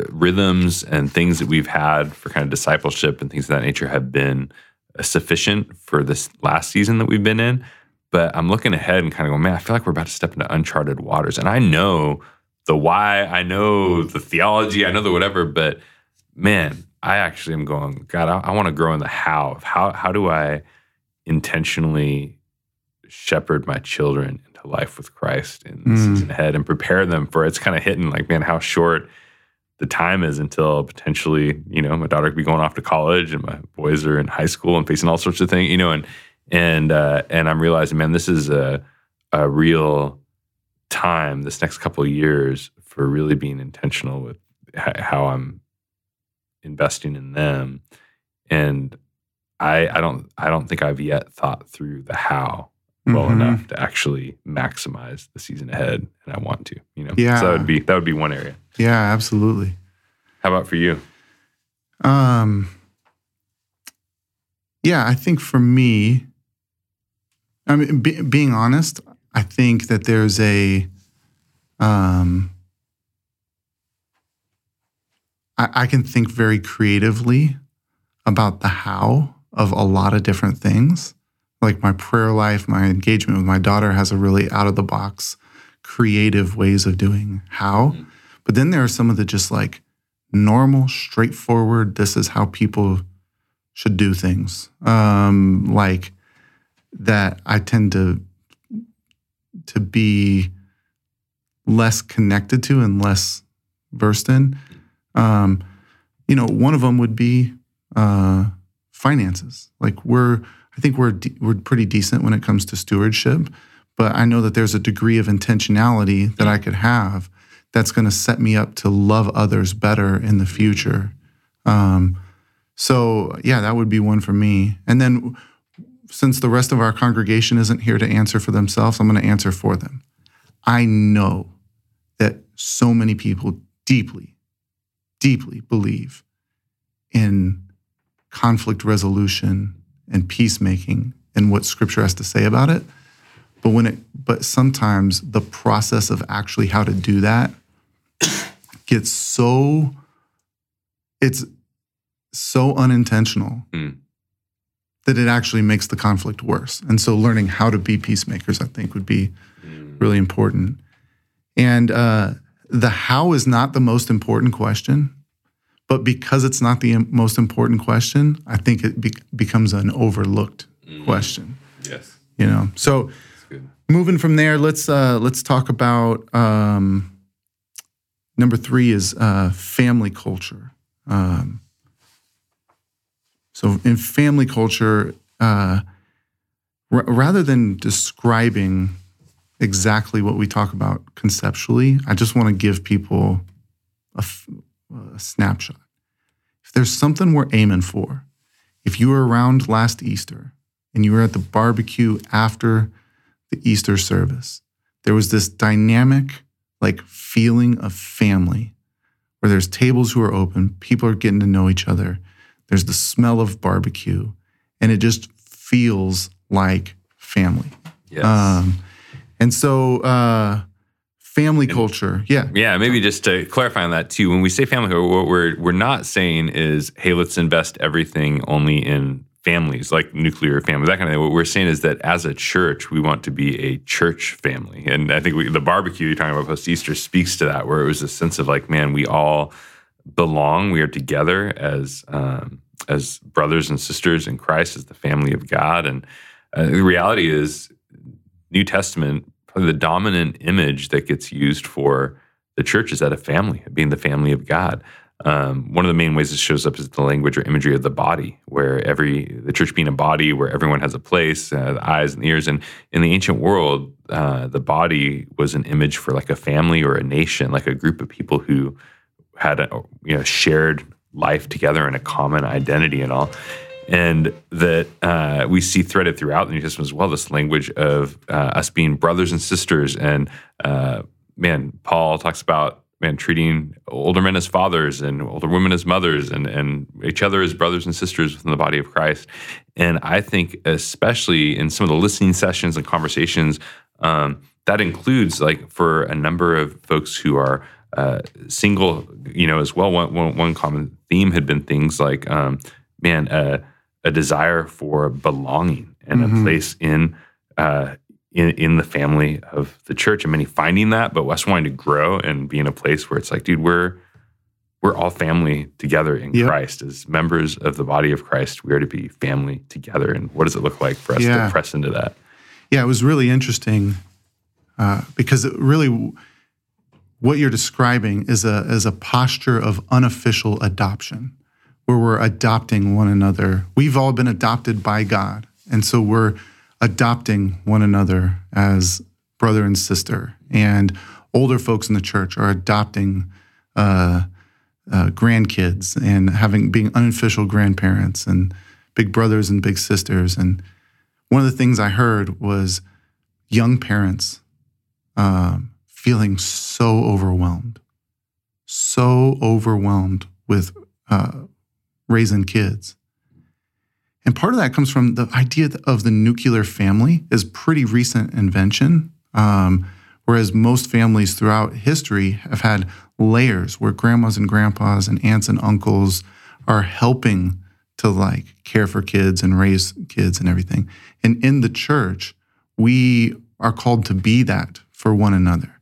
C: rhythms and things that we've had for kind of discipleship and things of that nature have been sufficient for this last season that we've been in. But I'm looking ahead and kind of going, man, I feel like we're about to step into uncharted waters. And I know the why, I know the theology, I know the whatever, but man, I actually am going, God, I, I want to grow in the how how how do I intentionally shepherd my children life with Christ in the
B: Mm.
C: season ahead and prepare them for it's kind of hitting like, man, how short the time is until potentially, you know, my daughter could be going off to college and my boys are in high school and facing all sorts of things, you know, and and uh, and I'm realizing, man, this is a a real time this next couple of years for really being intentional with h- how I'm investing in them, and I I don't I don't think I've yet thought through the how well
B: Mhm.
C: enough to actually maximize the season ahead, and I want to, you know,
B: Yeah.
C: So that would be that would be one area.
B: Yeah, absolutely.
C: How about for you?
B: Um, yeah, I think for me, I mean, be, being honest, I think that there's a, um, I, I can think very creatively about the how of a lot of different things. Like my prayer life, my engagement with my daughter has a really out of the box, creative ways of doing how. But then there are some of the just like normal, straightforward, this is how people should do things. Um, like that I tend to to be less connected to and less versed in. Um, you know, one of them would be uh, finances. Like we're, I think we're de- we're pretty decent when it comes to stewardship, but I know that there's a degree of intentionality that I could have that's going to set me up to love others better in the future. Um, so yeah, that would be one for me. And then since the rest of our congregation isn't here to answer for themselves, I'm going to answer for them. I know that so many people deeply, deeply believe in conflict resolution and peacemaking and what scripture has to say about it. But when it but sometimes the process of actually how to do that gets so it's so unintentional
C: Mm.
B: that it actually makes the conflict worse. And so learning how to be peacemakers, I think, would be really important. And uh, the how is not the most important question, but because it's not the most important question, I think it be- becomes an overlooked question.
C: Yes,
B: You know, so moving from there, let's uh, let's talk about um, number three is uh, family culture. Um, so in family culture, uh, r- rather than describing exactly what we talk about conceptually, I just want to give people a, f- a snapshot. If there's something we're aiming for, if you were around last Easter and you were at the barbecue after the Easter service, there was this dynamic, like feeling of family where there's tables who are open, people are getting to know each other, there's the smell of barbecue, and it just feels like family.
C: Yes.
B: Um, and so, uh, family culture, yeah,
C: Yeah, maybe just to clarify on that too. When we say family, what we're we're not saying is, hey, let's invest everything only in families, like nuclear family, that kind of thing. What we're saying is that as a church, we want to be a church family, and I think we, the barbecue you're talking about post Easter speaks to that, where it was a sense of like, man, we all belong. We are together as um, as brothers and sisters in Christ, as the family of God, and uh, the reality is, New Testament, the dominant image that gets used for the church is that of family, being the family of God. um, one of the main ways it shows up is the language or imagery of the body, where every the church being a body, where everyone has a place, uh, the eyes and the ears. And in the ancient world, uh, the body was an image for like a family or a nation, like a group of people who had a you know shared life together and a common identity and all. And that uh, we see threaded throughout the New Testament as well, this language of uh, us being brothers and sisters. And uh, man, Paul talks about man treating older men as fathers and older women as mothers and, and each other as brothers and sisters within the body of Christ. And I think, especially in some of the listening sessions and conversations, um, that includes like for a number of folks who are uh, single, you know, as well. One, one, one common theme had been things like, um, man, uh, a desire for belonging and mm-hmm. a place in uh, in, in the family of the church and many finding that, but us wanting to grow and be in a place where it's like, dude, we're we're all family together in yep. Christ as members of the body of Christ. We are to be family together. And what does it look like for us yeah. to press into that?
B: Yeah, it was really interesting uh, because it really what you're describing is a is a posture of unofficial adoption, where we're adopting one another. We've all been adopted by God, and so we're adopting one another as brother and sister. And older folks in the church are adopting uh, uh, grandkids and having being unofficial grandparents and big brothers and big sisters. And one of the things I heard was young parents um, feeling so overwhelmed, so overwhelmed with uh, raising kids and part of that comes from the idea of the nuclear family is pretty recent invention. Um, whereas most families throughout history have had layers where grandmas and grandpas and aunts and uncles are helping to like care for kids and raise kids and everything. And in the church, we are called to be that for one another.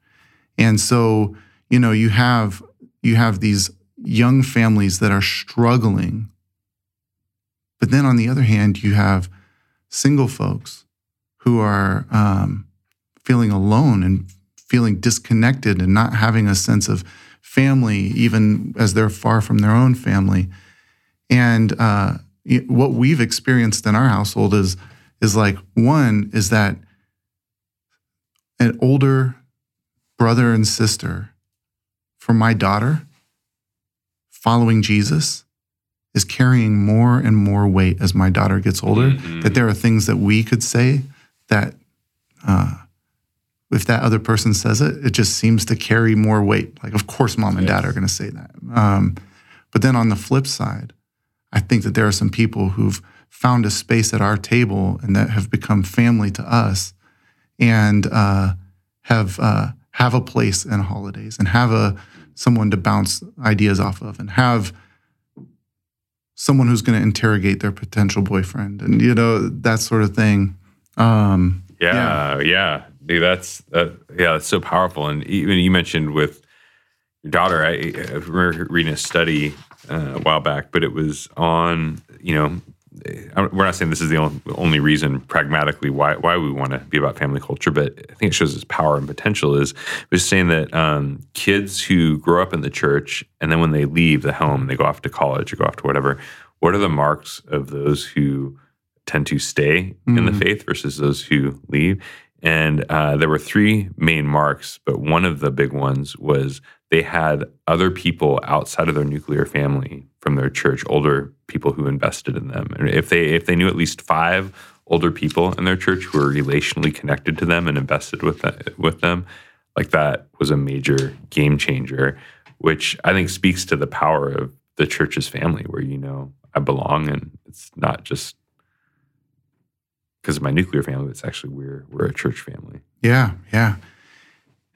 B: And so, you know, you have you have these young families that are struggling but then on the other hand, you have single folks who are um, feeling alone and feeling disconnected and not having a sense of family, even as they're far from their own family. And uh, what we've experienced in our household is is like one is that an older brother and sister for my daughter following Jesus is carrying more and more weight as my daughter gets older. Mm-hmm. That there are things that we could say that, uh, if that other person says it, it just seems to carry more weight. Like, of course, mom and dad are going to say that. Um, but then on the flip side, I think that there are some people who've found a space at our table and that have become family to us, and uh, have uh, have a place in holidays and have a someone to bounce ideas off of and have someone who's going to interrogate their potential boyfriend and you know that sort of thing. Um,
C: yeah, yeah. yeah. Dude that's that yeah that's so powerful. And even you mentioned with your daughter i, I remember reading a study uh, a while back but it was on you know we're not saying this is the only, reason pragmatically why why we want to be about family culture, but I think it shows its power and potential. Is was saying that um, kids who grow up in the church and then when they leave the home, they go off to college or go off to whatever. What are the marks of those who tend to stay mm. in the mm. faith versus those who leave? And uh, there were three main marks, but one of the big ones was they had other people outside of their nuclear family from their church, older people who invested in them. And if they if they knew at least five older people in their church who were relationally connected to them and invested with with them, like that was a major game changer, which I think speaks to the power of the church's family, where you know I belong, and it's not just because of my nuclear family. It's actually we're we're a church family.
B: Yeah, yeah.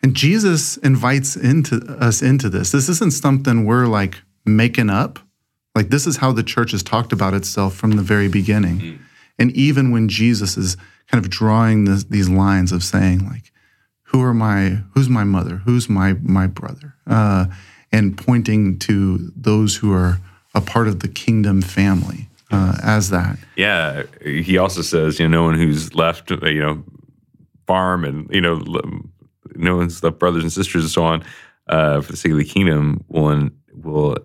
B: And Jesus invites into us into this. This isn't something we're like making up. Like this is how the church has talked about itself from the very beginning. Mm. And even when Jesus is kind of drawing this, these lines of saying like, who are my, who's my mother, who's my my brother, uh, and pointing to those who are a part of the kingdom family uh, as that.
C: Yeah, he also says, you know, no one who's left, uh, you know, farm and you know, no one's left brothers and sisters and so on uh, for the sake of the kingdom will will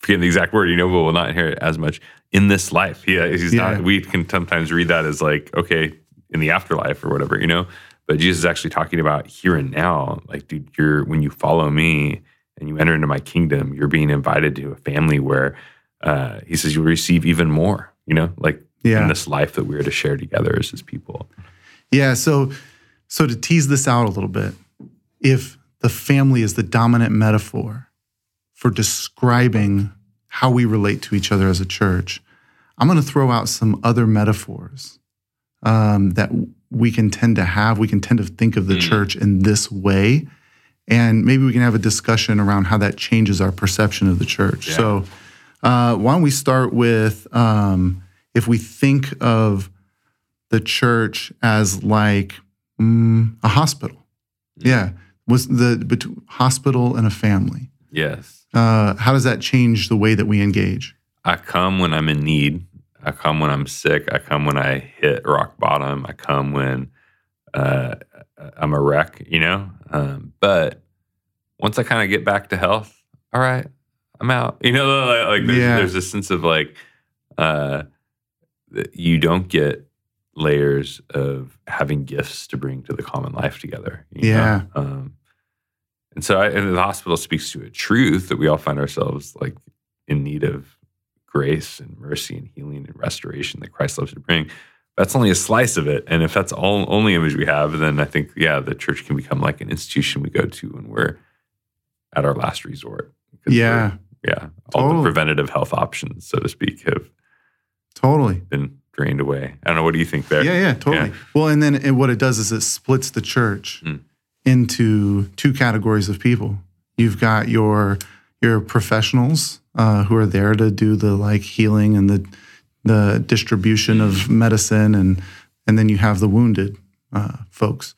C: forget the exact word, you know, but will not inherit as much in this life. Yeah, he's
B: Yeah.
C: not. We can sometimes read that as like, okay, in the afterlife or whatever, you know. But Jesus is actually talking about here and now. Like, dude, you're when you follow me and you enter into my kingdom, you're being invited to a family where uh, he says you'll receive even more. You know, like
B: Yeah.
C: in this life that we're to share together as his people.
B: Yeah. So, so to tease this out a little bit, if the family is the dominant metaphor for describing how we relate to each other as a church, I'm going to throw out some other metaphors um, that we can tend to have. We can tend to think of the
C: Mm.
B: church in this way. And maybe we can have a discussion around how that changes our perception of the church.
C: Yeah.
B: So, uh, why don't we start with um, if we think of the church as like mm, a hospital? Yeah, was the between hospital and a family?
C: Yes.
B: Uh, how does that change the way that we engage?
C: I come when I'm in need. I come when I'm sick. I come when I hit rock bottom. I come when uh, I'm a wreck, you know? Um, but once I kind of get back to health, all right, I'm out. You know, like, like there's,
B: Yeah.
C: there's a sense of like, uh, you don't get layers of having gifts to bring to the common life together. you know?
B: Yeah.
C: Um, and so I, and the hospital speaks to a truth that we all find ourselves like in need of grace and mercy and healing and restoration that Christ loves to bring. That's only a slice of it. And if that's all only image we have, then I think, yeah, the church can become like an institution we go to when we're at our last resort.
B: Yeah,
C: Yeah. All
B: Totally.
C: the preventative health options, so to speak, have
B: totally.
C: been drained away. I don't know. What do you think there?
B: Yeah, yeah, totally.
C: Yeah.
B: Well, and then it, what it does is it splits the church
C: Mm.
B: into two categories of people. You've got your your professionals uh, who are there to do the like healing and the the distribution of medicine, and and then you have the wounded uh, folks.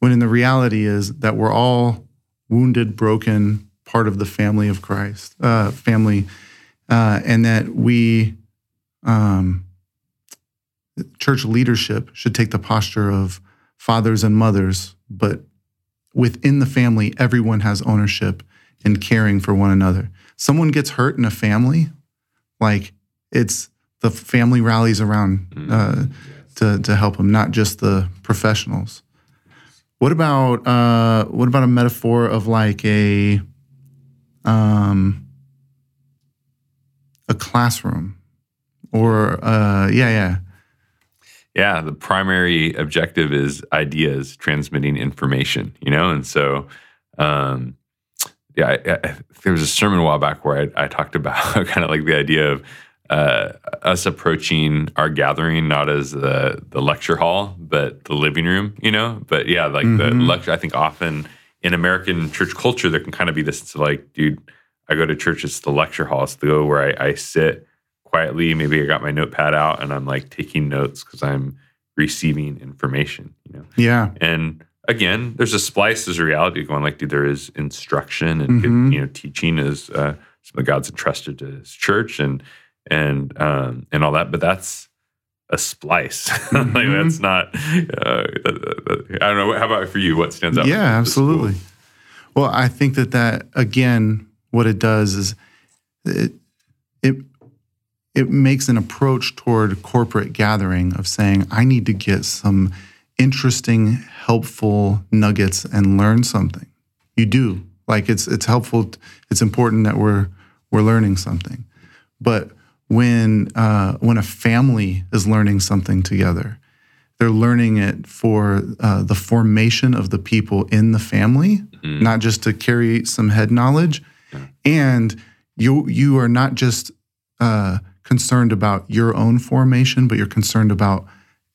B: When in the reality is that we're all wounded, broken, part of the family of Christ, uh, family, uh, and that we. Um, church leadership should take the posture of fathers and mothers, but within the family, everyone has ownership in caring for one another. Someone gets hurt in a family, like it's the family rallies around uh, to to help them, not just the professionals. What about uh, what about a metaphor of like a um, a classroom or uh, yeah yeah.
C: Yeah the primary objective is ideas transmitting information you know? And so um yeah I, I, there was a sermon a while back where i, I talked about kind of like the idea of uh, us approaching our gathering not as the the lecture hall but the living room you know? But yeah like the
B: Mhm.
C: lecture i think often in american church culture there can kind of be this like dude i go to church it's the lecture hall. It's the go where I, I sit quietly. Maybe i got my notepad out and i'm like taking notes because i'm receiving information you know?
B: Yeah.
C: And again there's a splice there's a reality going like dude there is instruction and
B: Mhm.
C: you know teaching is uh, something god's entrusted to his church and and um and all that. But that's a splice like
B: Mhm.
C: that's not uh, i don't know how about for you what stands out
B: Yeah,
C: school?
B: absolutely. Well, I think that that again, what it does is it it it makes an approach toward corporate gathering of saying, I need to get some interesting, helpful nuggets and learn something. You do like it's it's helpful. It's important that we're we're learning something, but when uh, when a family is learning something together, they're learning it for uh, the formation of the people in the family,
C: Mhm.
B: not just to carry some head knowledge. And you you are not just uh, concerned about your own formation, but you're concerned about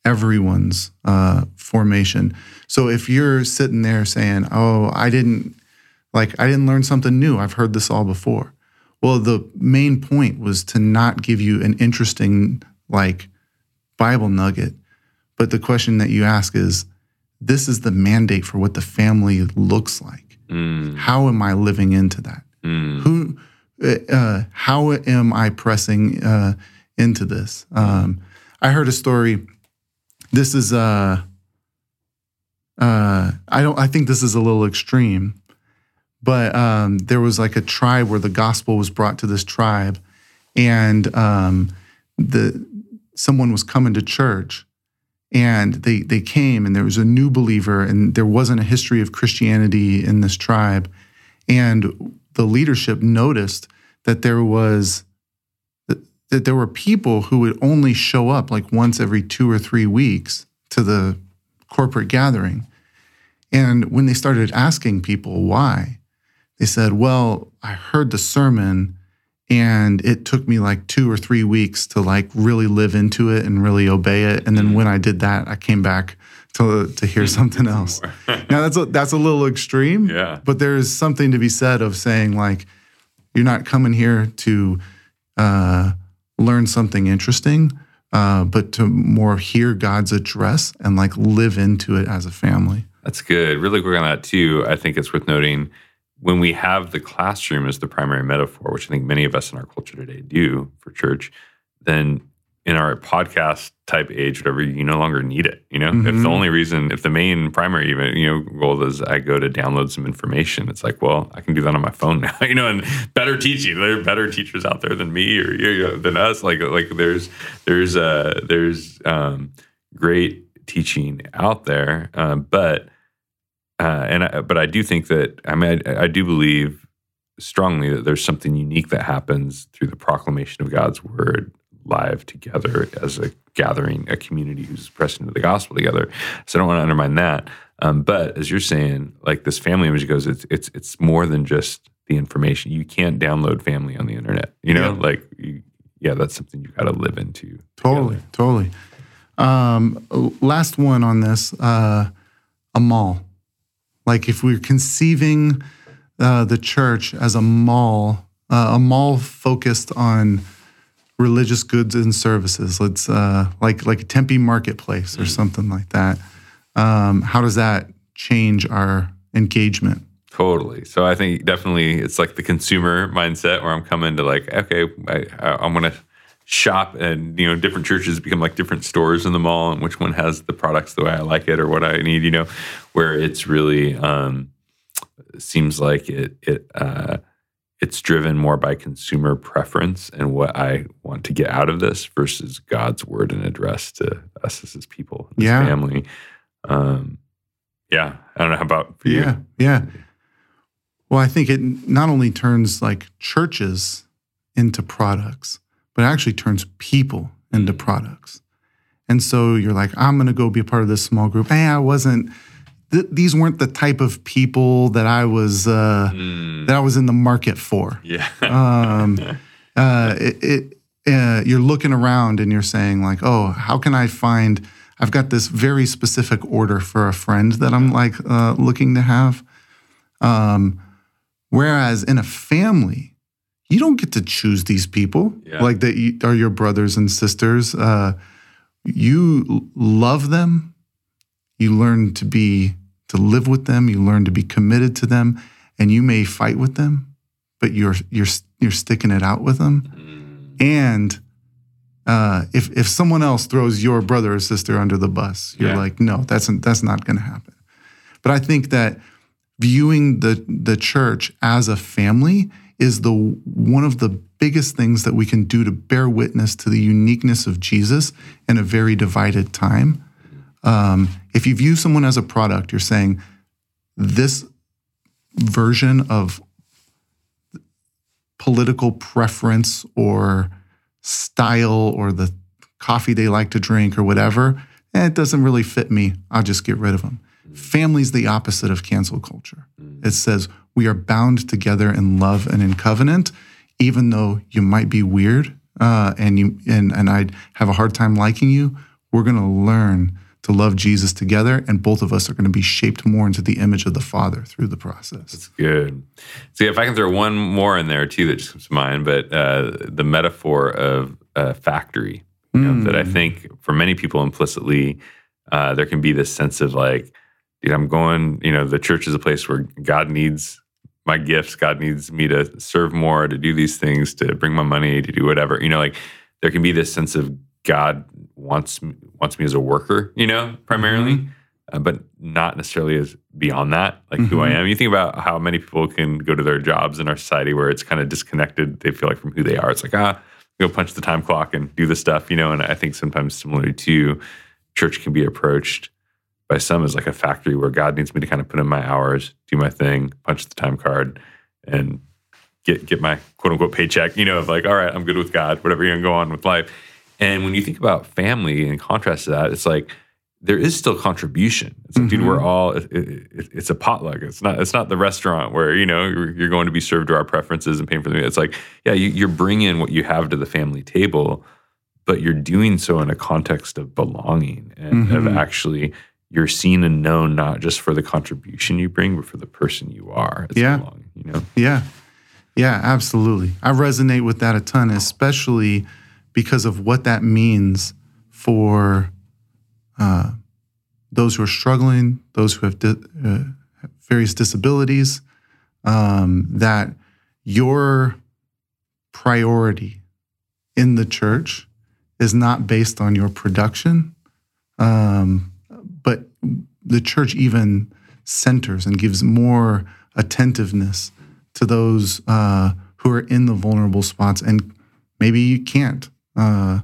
B: everyone's uh, formation. So if you're sitting there saying, "Oh, I didn't like I didn't learn something new. I've heard this all before." Well, the main point was to not give you an interesting like Bible nugget, but the question that you ask is, this is the mandate for what the family looks like.
C: Mm,
B: How am I living into that?
C: mm,
B: Who, uh, uh, how am I pressing uh, into this? Um, I heard a story. This is, uh, uh, I don't. I think this is a little extreme, but um, there was like a tribe where the gospel was brought to this tribe, and um, the someone was coming to church, and they they came, and there was a new believer, and there wasn't a history of Christianity in this tribe, and the leadership noticed that there was that there were people who would only show up like once every two or three weeks to the corporate gathering. And when they started asking people why, they said, Well, I heard the sermon and it took me like two or three weeks to like really live into it and really obey it. And then when I did that, I came back to, to hear something else. now that's a, that's a little extreme,
C: Yeah.
B: but there's something to be said of saying like, you're not coming here to uh, learn something interesting, uh, but to more hear God's address and like live into it as a family.
C: That's good. Really quick on that too. I think it's worth noting when we have the classroom as the primary metaphor, which I think many of us in our culture today do for church, then in our podcast type age, whatever, you no longer need it. You know, if
B: Mhm.
C: the only reason, if the main primary even, you know, goal is I go to download some information, it's like, well, I can do that on my phone now. You know, and better teaching. There are better teachers out there than me or you know, than us. Like, like there's there's uh there's um great teaching out there, um, but uh, and I, but I do think that I mean I, I do believe strongly that there's something unique that happens through the proclamation of God's word live together as a gathering, a community who's pressing into the gospel together. So I don't want to undermine that. Um, but as you're saying, like this family image goes, it's it's it's more than just the information. You can't download family on the internet. You know,
B: Yeah.
C: like you, yeah, that's something you got to live into.
B: Totally,
C: together.
B: totally. Um, last one on this uh, a mall. Like if we're conceiving uh, the church as a mall, uh, a mall focused on religious goods and services. Let's uh, like like a Tempe marketplace or something like that. Um, how does that change our engagement?
C: Totally. So I think definitely it's like the consumer mindset where I'm coming to like, okay, I, I, I'm to shop and, you know, different churches become like different stores in the mall and which one has the products the way I like it or what I need, you know, where it's really, um, seems like it, it, uh, it's driven more by consumer preference and what I want to get out of this versus God's word and address to us as his people, his
B: Yeah.
C: family. Um, yeah. I don't know how about for you.
B: Yeah, yeah. Well, I think it not only turns like churches into products, but it actually turns people into products. And so you're like, I'm going to go be a part of this small group. Hey, I wasn't. Th- these weren't the type of people that I was uh,
C: Mm,
B: that I was in the market for.
C: yeah.
B: Um, uh, it, it uh, you're looking around and you're saying like, oh, how can I find? I've got this very specific order for a friend that I'm like uh, looking to have. Um, whereas in a family, you don't get to choose these people
C: Yeah.
B: like that are your brothers and sisters. Uh, you love them. You learn to be to live with them. You learn to be committed to them, and you may fight with them, but you're you're you're sticking it out with them.
C: Mm,
B: And uh, if if someone else throws your brother or sister under the bus, you're
C: Yeah.
B: like, no, that's that's not going to happen. But I think that viewing the the church as a family is the one of the biggest things that we can do to bear witness to the uniqueness of Jesus in a very divided time. Um, if you view someone as a product, you're saying this version of political preference or style or the coffee they like to drink or whatever, eh, it doesn't really fit me. I'll just get rid of them. Family's the opposite of cancel culture. It says we are bound together in love and in covenant, even though you might be weird uh, and you and and I have a hard time liking you. We're going to learn to love Jesus together, and both of us are going to be shaped more into the image of the Father through the process.
C: That's good. See, if I can throw one more in there too that just comes to mind, but uh, the metaphor of a factory, you know, that I think for many people implicitly, uh, there can be this sense of like, dude, I'm going, you know, the church is a place where God needs my gifts. God needs me to serve more, to do these things, to bring my money, to do whatever. You know, like there can be this sense of God wants me, wants me as a worker, you know, primarily. uh, but not necessarily as beyond that, like who I
B: Mhm.
C: am. You think about how many people can go to their jobs in our society where it's kind of disconnected. They feel like from who they are. It's like ah, go punch the time clock and do the stuff, you know. And I think sometimes similarly to church can be approached by some as like a factory where God needs me to kind of put in my hours, do my thing, punch the time card, and get get my quote unquote paycheck. You know, of like, all right, I'm good with God, whatever you're gonna go on with life. And when you think about family in contrast to that, it's like there is still contribution. It's like, dude,
B: Mhm.
C: we're all. It, it, it's a potluck. It's not. It's not the restaurant where you know you're, you're going to be served to our preferences and paying for the meal. It's like, yeah, you, you're bringing what you have to the family table, but you're doing so in a context of belonging and of
B: Mhm.
C: actually you're seen and known not just for the contribution you bring, but for the person you are.
B: Yeah.
C: belonging. You know.
B: Yeah. Yeah, absolutely. I resonate with that a ton, especially because of what that means for uh, those who are struggling, those who have di- uh, various disabilities, um, that your priority in the church is not based on your production, um, the church even centers and gives more attentiveness to those uh, who are in the vulnerable spots and maybe you can't uh,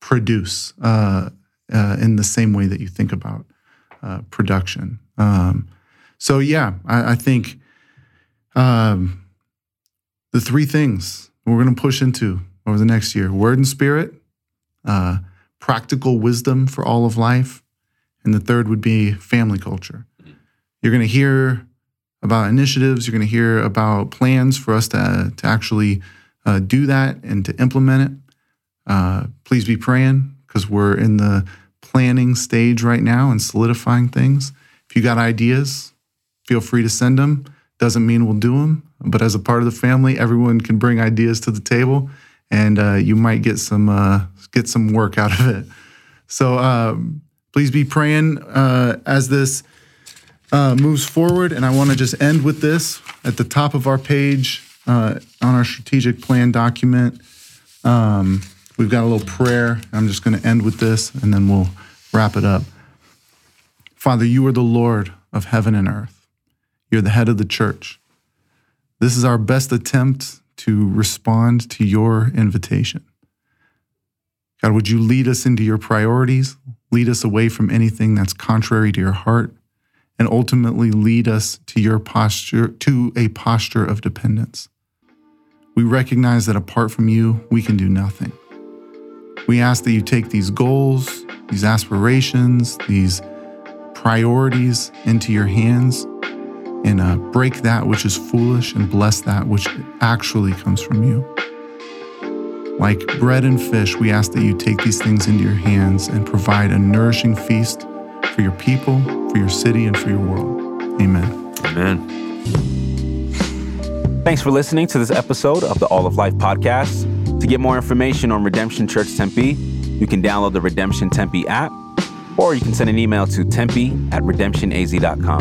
B: produce uh, uh, in the same way that you think about uh, production. Um, so yeah, I, I think um, the three things we're going to push into over the next year: word and spirit, uh, practical wisdom for all of life, and the third would be family culture. You're going to hear about initiatives. You're going to hear about plans for us to to actually uh, do that and to implement it. Uh, please be praying because we're in the planning stage right now and solidifying things. If you got ideas, feel free to send them. Doesn't mean we'll do them, but as a part of the family, everyone can bring ideas to the table, and uh, you might get some uh, get some work out of it. So um, please be praying uh, as this uh, moves forward. And I want to just end with this at the top of our page uh, on our strategic plan document. Um, we've got a little prayer. I'm just going to end with this and then we'll wrap it up. Father, you are the Lord of heaven and earth, you're the head of the church. This is our best attempt to respond to your invitation. God, would you lead us into your priorities, lead us away from anything that's contrary to your heart, and ultimately lead us to your posture, to a posture of dependence. We recognize that apart from you, we can do nothing. We ask that you take these goals, these aspirations, these priorities into your hands and uh, break that which is foolish and bless that which actually comes from you. Like bread and fish, we ask that you take these things into your hands and provide a nourishing feast for your people, for your city, and for your world. Amen.
C: Amen.
A: Thanks for listening to this episode of the All of Life podcast. To get more information on Redemption Church Tempe, you can download the Redemption Tempe app, or you can send an email to tempe at redemptionaz.com.